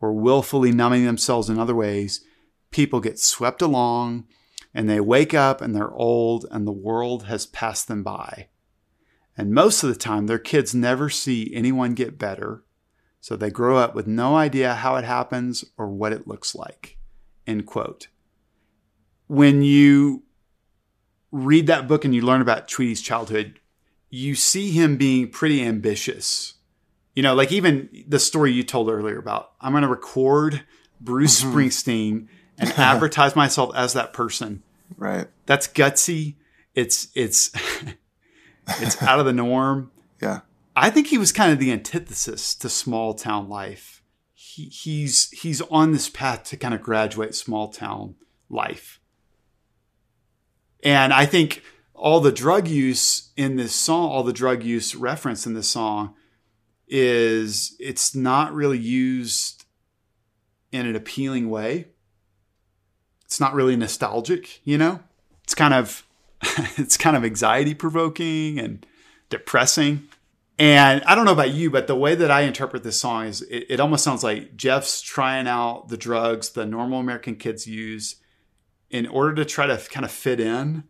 or willfully numbing themselves in other ways, people get swept along and they wake up and they're old and the world has passed them by. And most of the time, their kids never see anyone get better. So they grow up with no idea how it happens or what it looks like. End quote. When you read that book and you learn about Tweedy's childhood, you see him being pretty ambitious. You know, like even the story you told earlier about I'm going to record Bruce mm-hmm. Springsteen and advertise myself as that person. Right. That's gutsy. It's it's It's out of the norm. Yeah. I think he was kind of the antithesis to small town life. He, he's he's on this path to kind of graduate small town life. And I think all the drug use in this song, all the drug use reference in this song is it's not really used in an appealing way. It's not really nostalgic, you know? It's kind of it's kind of anxiety provoking and depressing. And I don't know about you, but the way that I interpret this song is it, it, almost sounds like Jeff's trying out the drugs the normal American kids use in order to try to kind of fit in.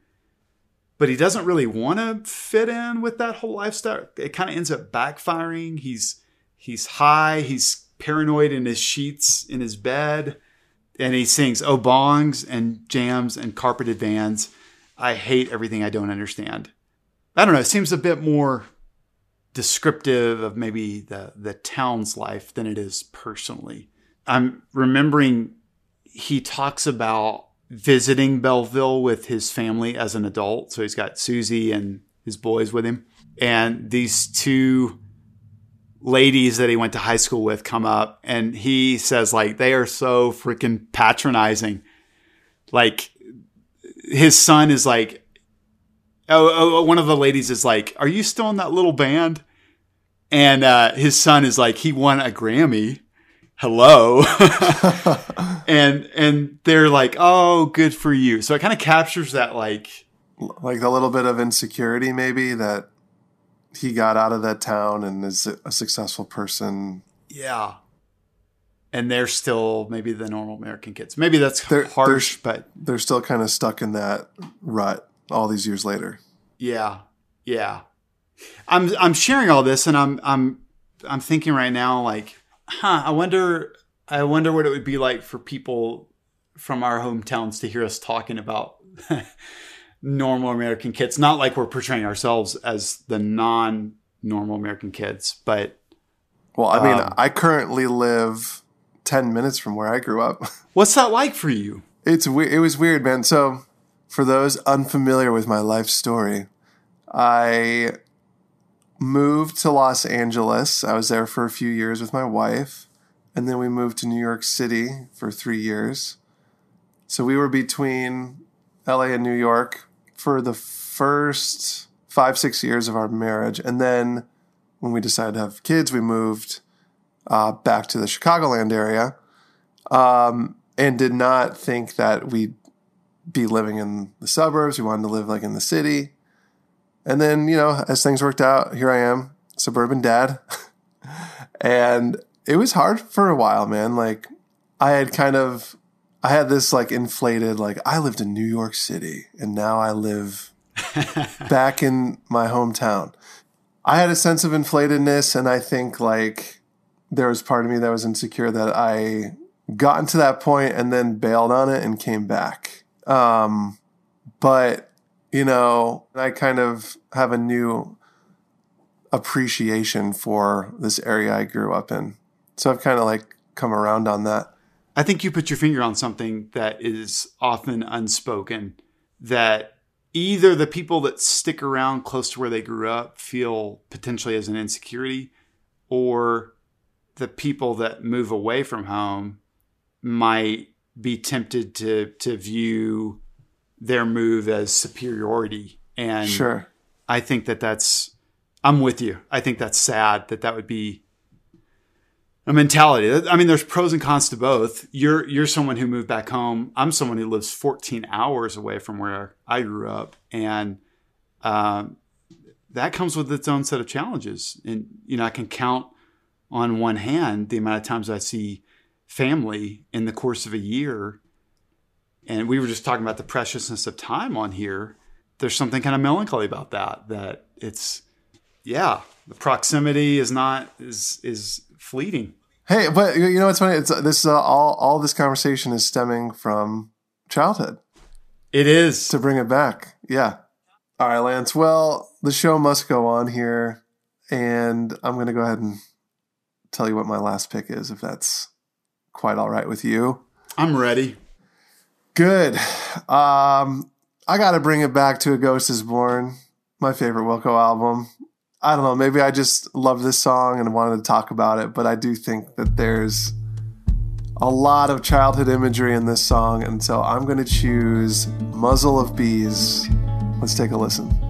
But he doesn't really want to fit in with that whole lifestyle. It kind of ends up backfiring. He's he's high, he's paranoid in his sheets in his bed, and he sings oh bongs and jams and carpeted vans I hate everything I don't understand. I don't know. It seems a bit more descriptive of maybe the the town's life than it is personally. I'm remembering he talks about visiting Belleville with his family as an adult. So he's got Susie and his boys with him. and these two ladies that he went to high school with come up and he says like they are so freaking patronizing. Like his son is like oh, oh, one of the ladies is like are you still in that little band? And uh, his son is like he won a grammy. Hello. And and they're like oh good for you. So it kind of captures that like like a little bit of insecurity maybe that he got out of that town and is a successful person. Yeah. And they're still maybe the normal American kids. Maybe that's They're- harsh, they're- but They're still kind of stuck in that rut all these years later. yeah, yeah. I'm I'm sharing all this, and I'm I'm I'm thinking right now, like, huh? I wonder I wonder what it would be like for people from our hometowns to hear us talking about normal American kids. Not like we're portraying ourselves as the non-normal American kids, but Well, I mean, Um, I currently live 10 minutes from where I grew up. what's that like for you? It's we- it was weird, man. So, for those unfamiliar with my life story, I moved to Los Angeles. I was there for a few years with my wife, and then we moved to New York City for 3 years. So we were between LA and New York for the first 5 6 years of our marriage, and then when we decided to have kids, we moved uh, back to the Chicagoland area um, and did not think that we'd be living in the suburbs. We wanted to live like in the city. And then, you know, as things worked out, here I am, suburban dad. and it was hard for a while, man. Like, I had kind of, I had this like inflated, like, I lived in New York City and now I live back in my hometown. I had a sense of inflatedness, and I think like there was part of me that was insecure that I gotten to that point and then bailed on it and came back. Um, but you know, I kind of have a new appreciation for this area I grew up in. So I've kind of like come around on that. I think you put your finger on something that is often unspoken that either the people that stick around close to where they grew up feel potentially as an insecurity or the people that move away from home might be tempted to to view their move as superiority and Sure. I think that that's I'm with you. I think that's sad that that would be a mentality. I mean, there's pros and cons to both. You're you're someone who moved back home. I'm someone who lives 14 hours away from where I grew up, and um, that comes with its own set of challenges. And you know, I can count on one hand the amount of times I see family in the course of a year. And we were just talking about the preciousness of time on here. There's something kind of melancholy about that. That it's yeah, the proximity is not is is fleeting. Hey, but you know what's funny? It's this uh, all all this conversation is stemming from childhood. It is. to bring it back. Yeah. All right, Lance. Well, the show must go on here, and I'm going to go ahead and tell you what my last pick is, if that's quite all right with you. I'm ready. Good. Um, I got to bring it back to A Ghost Is Born, my favorite Wilco album. I don't know. Maybe I just love this song and wanted to talk about it, but I do think that there's a lot of childhood imagery in this song, and so I'm going to choose Muzzle of Bees. Let's take a listen.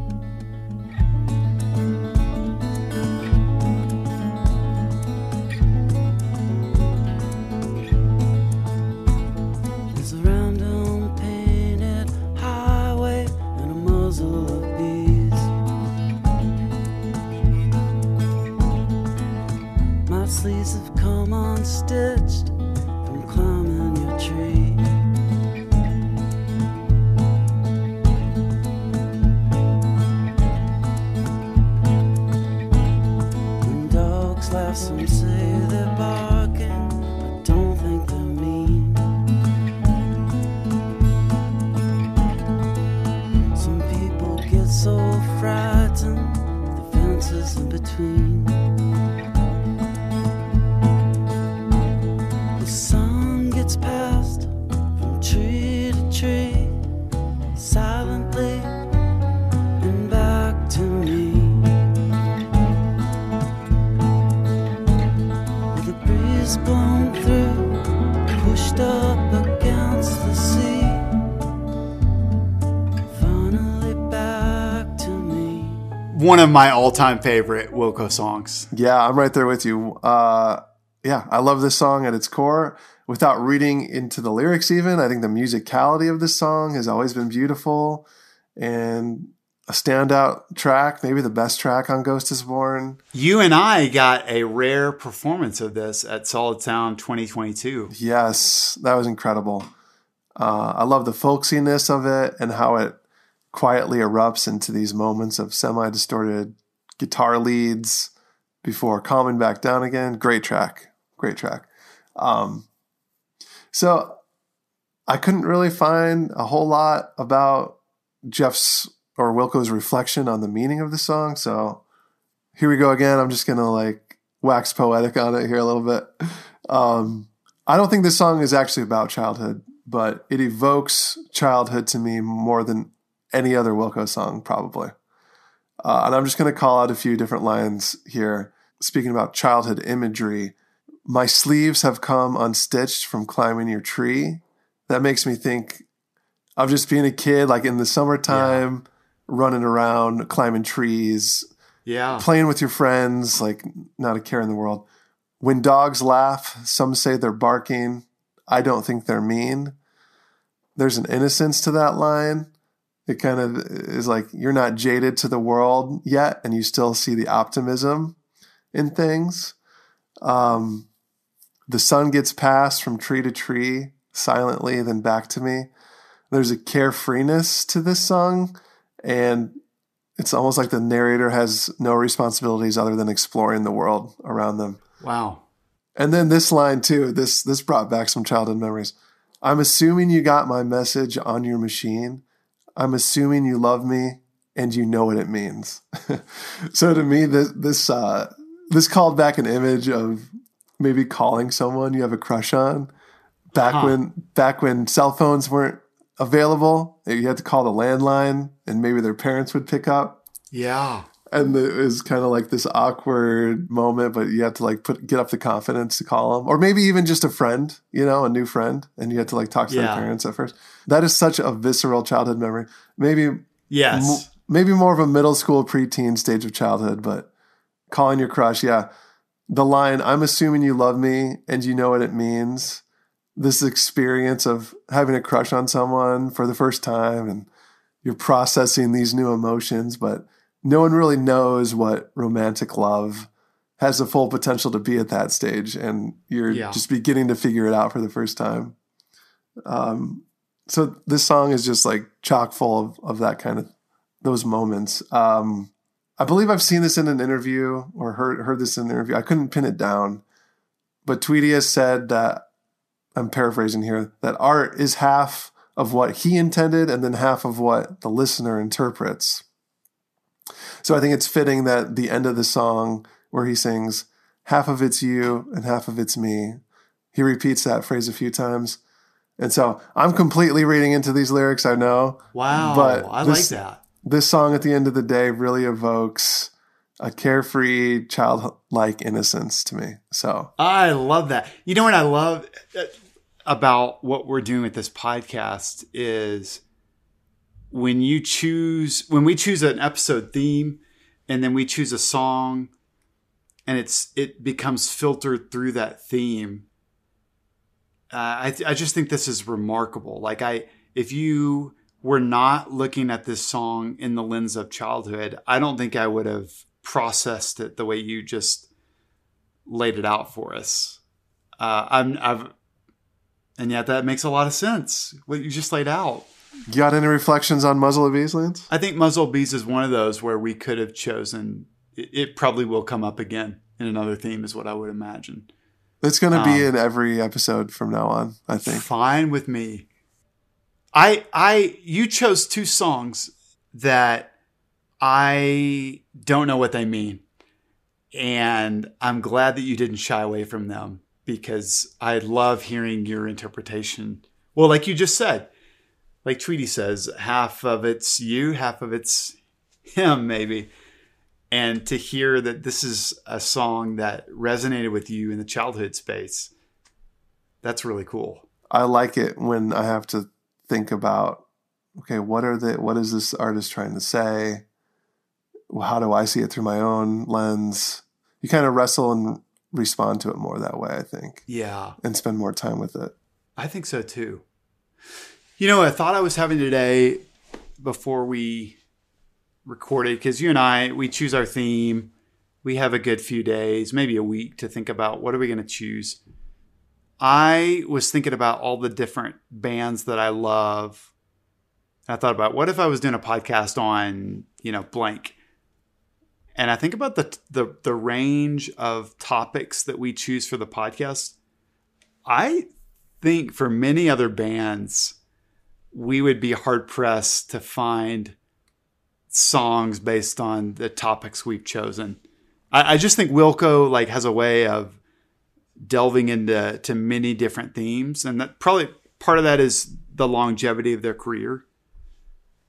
My all-time favorite Wilco songs. Yeah, I'm right there with you. Uh, yeah, I love this song at its core. Without reading into the lyrics, even I think the musicality of this song has always been beautiful and a standout track, maybe the best track on Ghost is Born. You and I got a rare performance of this at Solid Sound 2022. Yes, that was incredible. Uh, I love the folksiness of it and how it quietly erupts into these moments of semi distorted guitar leads before calming back down again. Great track. Great track. Um, so I couldn't really find a whole lot about Jeff's or Wilco's reflection on the meaning of the song. So here we go again. I'm just gonna like wax poetic on it here a little bit. Um, I don't think this song is actually about childhood, but it evokes childhood to me more than any other Wilco song, probably. Uh, and I'm just gonna call out a few different lines here. Speaking about childhood imagery, my sleeves have come unstitched from climbing your tree. That makes me think of just being a kid, like in the summertime. Yeah running around, climbing trees, yeah, playing with your friends, like not a care in the world. When dogs laugh, some say they're barking. I don't think they're mean. There's an innocence to that line. It kind of is like you're not jaded to the world yet, and you still see the optimism in things. Um, the sun gets passed from tree to tree silently, then back to me. There's a carefreeness to this song and it's almost like the narrator has no responsibilities other than exploring the world around them. Wow. And then this line too, this this brought back some childhood memories. I'm assuming you got my message on your machine. I'm assuming you love me and you know what it means. so to me, this this uh, this called back an image of maybe calling someone you have a crush on back huh. when back when cell phones weren't available. You had to call the landline, and maybe their parents would pick up. Yeah. And it was kind of like this awkward moment, but you had to like put get up the confidence to call them, or maybe even just a friend, you know, a new friend, and you had to like talk to yeah. their parents at first. That is such a visceral childhood memory. Maybe yes, m- maybe more of a middle school preteen stage of childhood, but calling your crush, yeah. The line, "I'm assuming you love me and you know what it means." this experience of having a crush on someone for the first time and you're processing these new emotions, but no one really knows what romantic love has the full potential to be at that stage. And you're yeah. just beginning to figure it out for the first time. Um, so this song is just like chock full of, of that kind of those moments. Um, I believe I've seen this in an interview or heard heard this in an interview. I couldn't pin it down, but Tweedy has said that I'm paraphrasing here, that art is half of what he intended and then half of what the listener interprets. So I think it's fitting that the end of the song where he sings, half of it's you and half of it's me, he repeats that phrase a few times. And so I'm completely reading into these lyrics, I know. Wow. But I this, like that. This song at the end of the day really evokes a carefree, childlike innocence to me. So I love that. You know what I love? Uh, about what we're doing with this podcast is when you choose when we choose an episode theme and then we choose a song and it's it becomes filtered through that theme uh, I, I just think this is remarkable like i if you were not looking at this song in the lens of childhood i don't think i would have processed it the way you just laid it out for us uh, I'm, I've and yet that makes a lot of sense. What you just laid out. You got any reflections on Muzzle of Bees, Lance? I think Muzzle of Bees is one of those where we could have chosen. It, it probably will come up again in another theme, is what I would imagine. It's going to be um, in every episode from now on. I think. Fine with me. I I you chose two songs that I don't know what they mean, and I'm glad that you didn't shy away from them because I love hearing your interpretation. Well, like you just said, like Tweedy says, half of it's you, half of it's him, maybe. And to hear that this is a song that resonated with you in the childhood space, that's really cool. I like it when I have to think about, okay, what are the what is this artist trying to say? how do I see it through my own lens? You kind of wrestle and respond to it more that way, I think, Yeah. and spend more time with it. I think so too. You know, I thought I was having today before we recorded, because you and I, we choose our theme. We have a good few days, maybe a week to think about what are we going to choose. I was thinking about all the different bands that I love. I thought about what if I was doing a podcast on, you know, blank. And I think about the the the range of topics that we choose for the podcast. I think for many other bands, we would be hard pressed to find songs based on the topics we've chosen. I, I just think Wilco like has a way of delving into to many different themes, and that probably part of that is the longevity of their career.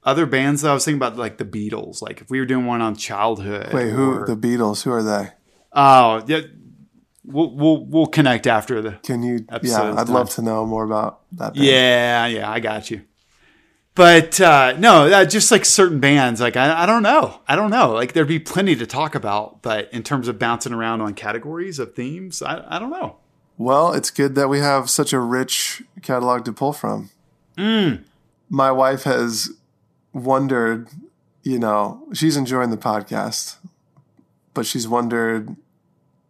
Other bands that I was thinking about, like the Beatles, like if we were doing one on childhood. Wait, who or- the Beatles? Who are they? Oh, yeah. We'll we'll we'll connect after the. Can you? Yeah, I'd done. love to know more about that. Band. Yeah, yeah, I got you. But uh, no, uh, just like certain bands, like I, I don't know, I don't know. Like there'd be plenty to talk about, but in terms of bouncing around on categories of themes, I, I don't know. Well, it's good that we have such a rich catalog to pull from. Mm. My wife has wondered, you know, she's enjoying the podcast, but she's wondered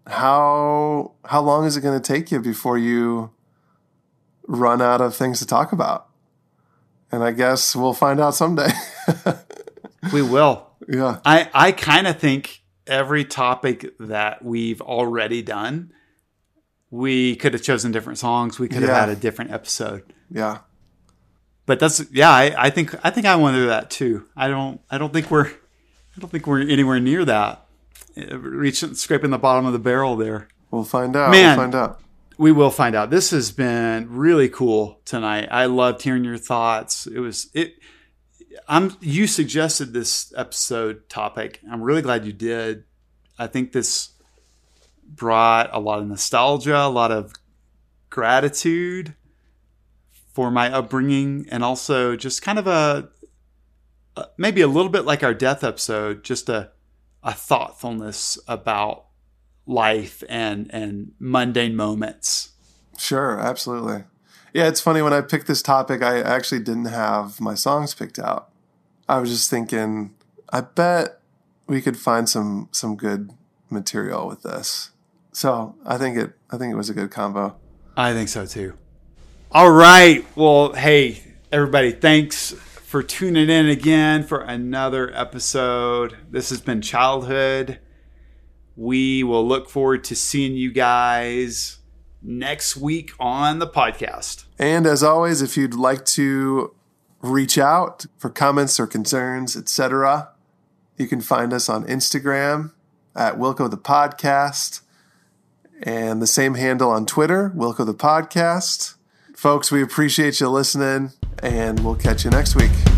how how long is it going to take you before you run out of things to talk about? And I guess we'll find out someday. We will. yeah. I I kind of think every topic that we've already done, we could have chosen different songs. We could have Yeah. had a different episode. Yeah. But that's yeah. I, I think I think I want to do that too. I don't I don't think we're I don't think we're anywhere near that. Reaching scraping the bottom of the barrel there. We'll find out. Man. We'll find out. We will find out. This has been really cool tonight. I loved hearing your thoughts. It was it. I'm. You suggested this episode topic. I'm really glad you did. I think this brought a lot of nostalgia, a lot of gratitude for my upbringing, and also just kind of a maybe a little bit like our death episode, just a a thoughtfulness about life and and mundane moments. Sure, absolutely. Yeah, it's funny when I picked this topic, I actually didn't have my songs picked out. I was just thinking, I bet we could find some some good material with this. So I think it I think it was a good combo. I think so too. All right. Well, hey, everybody, thanks for tuning in again for another episode. This has been Childhood. We will look forward to seeing you guys next week on the podcast. And as always, if you'd like to reach out for comments or concerns, etc., you can find us on Instagram at Wilco the Podcast and the same handle on Twitter, Wilco the Podcast. Folks, we appreciate you listening and we'll catch you next week.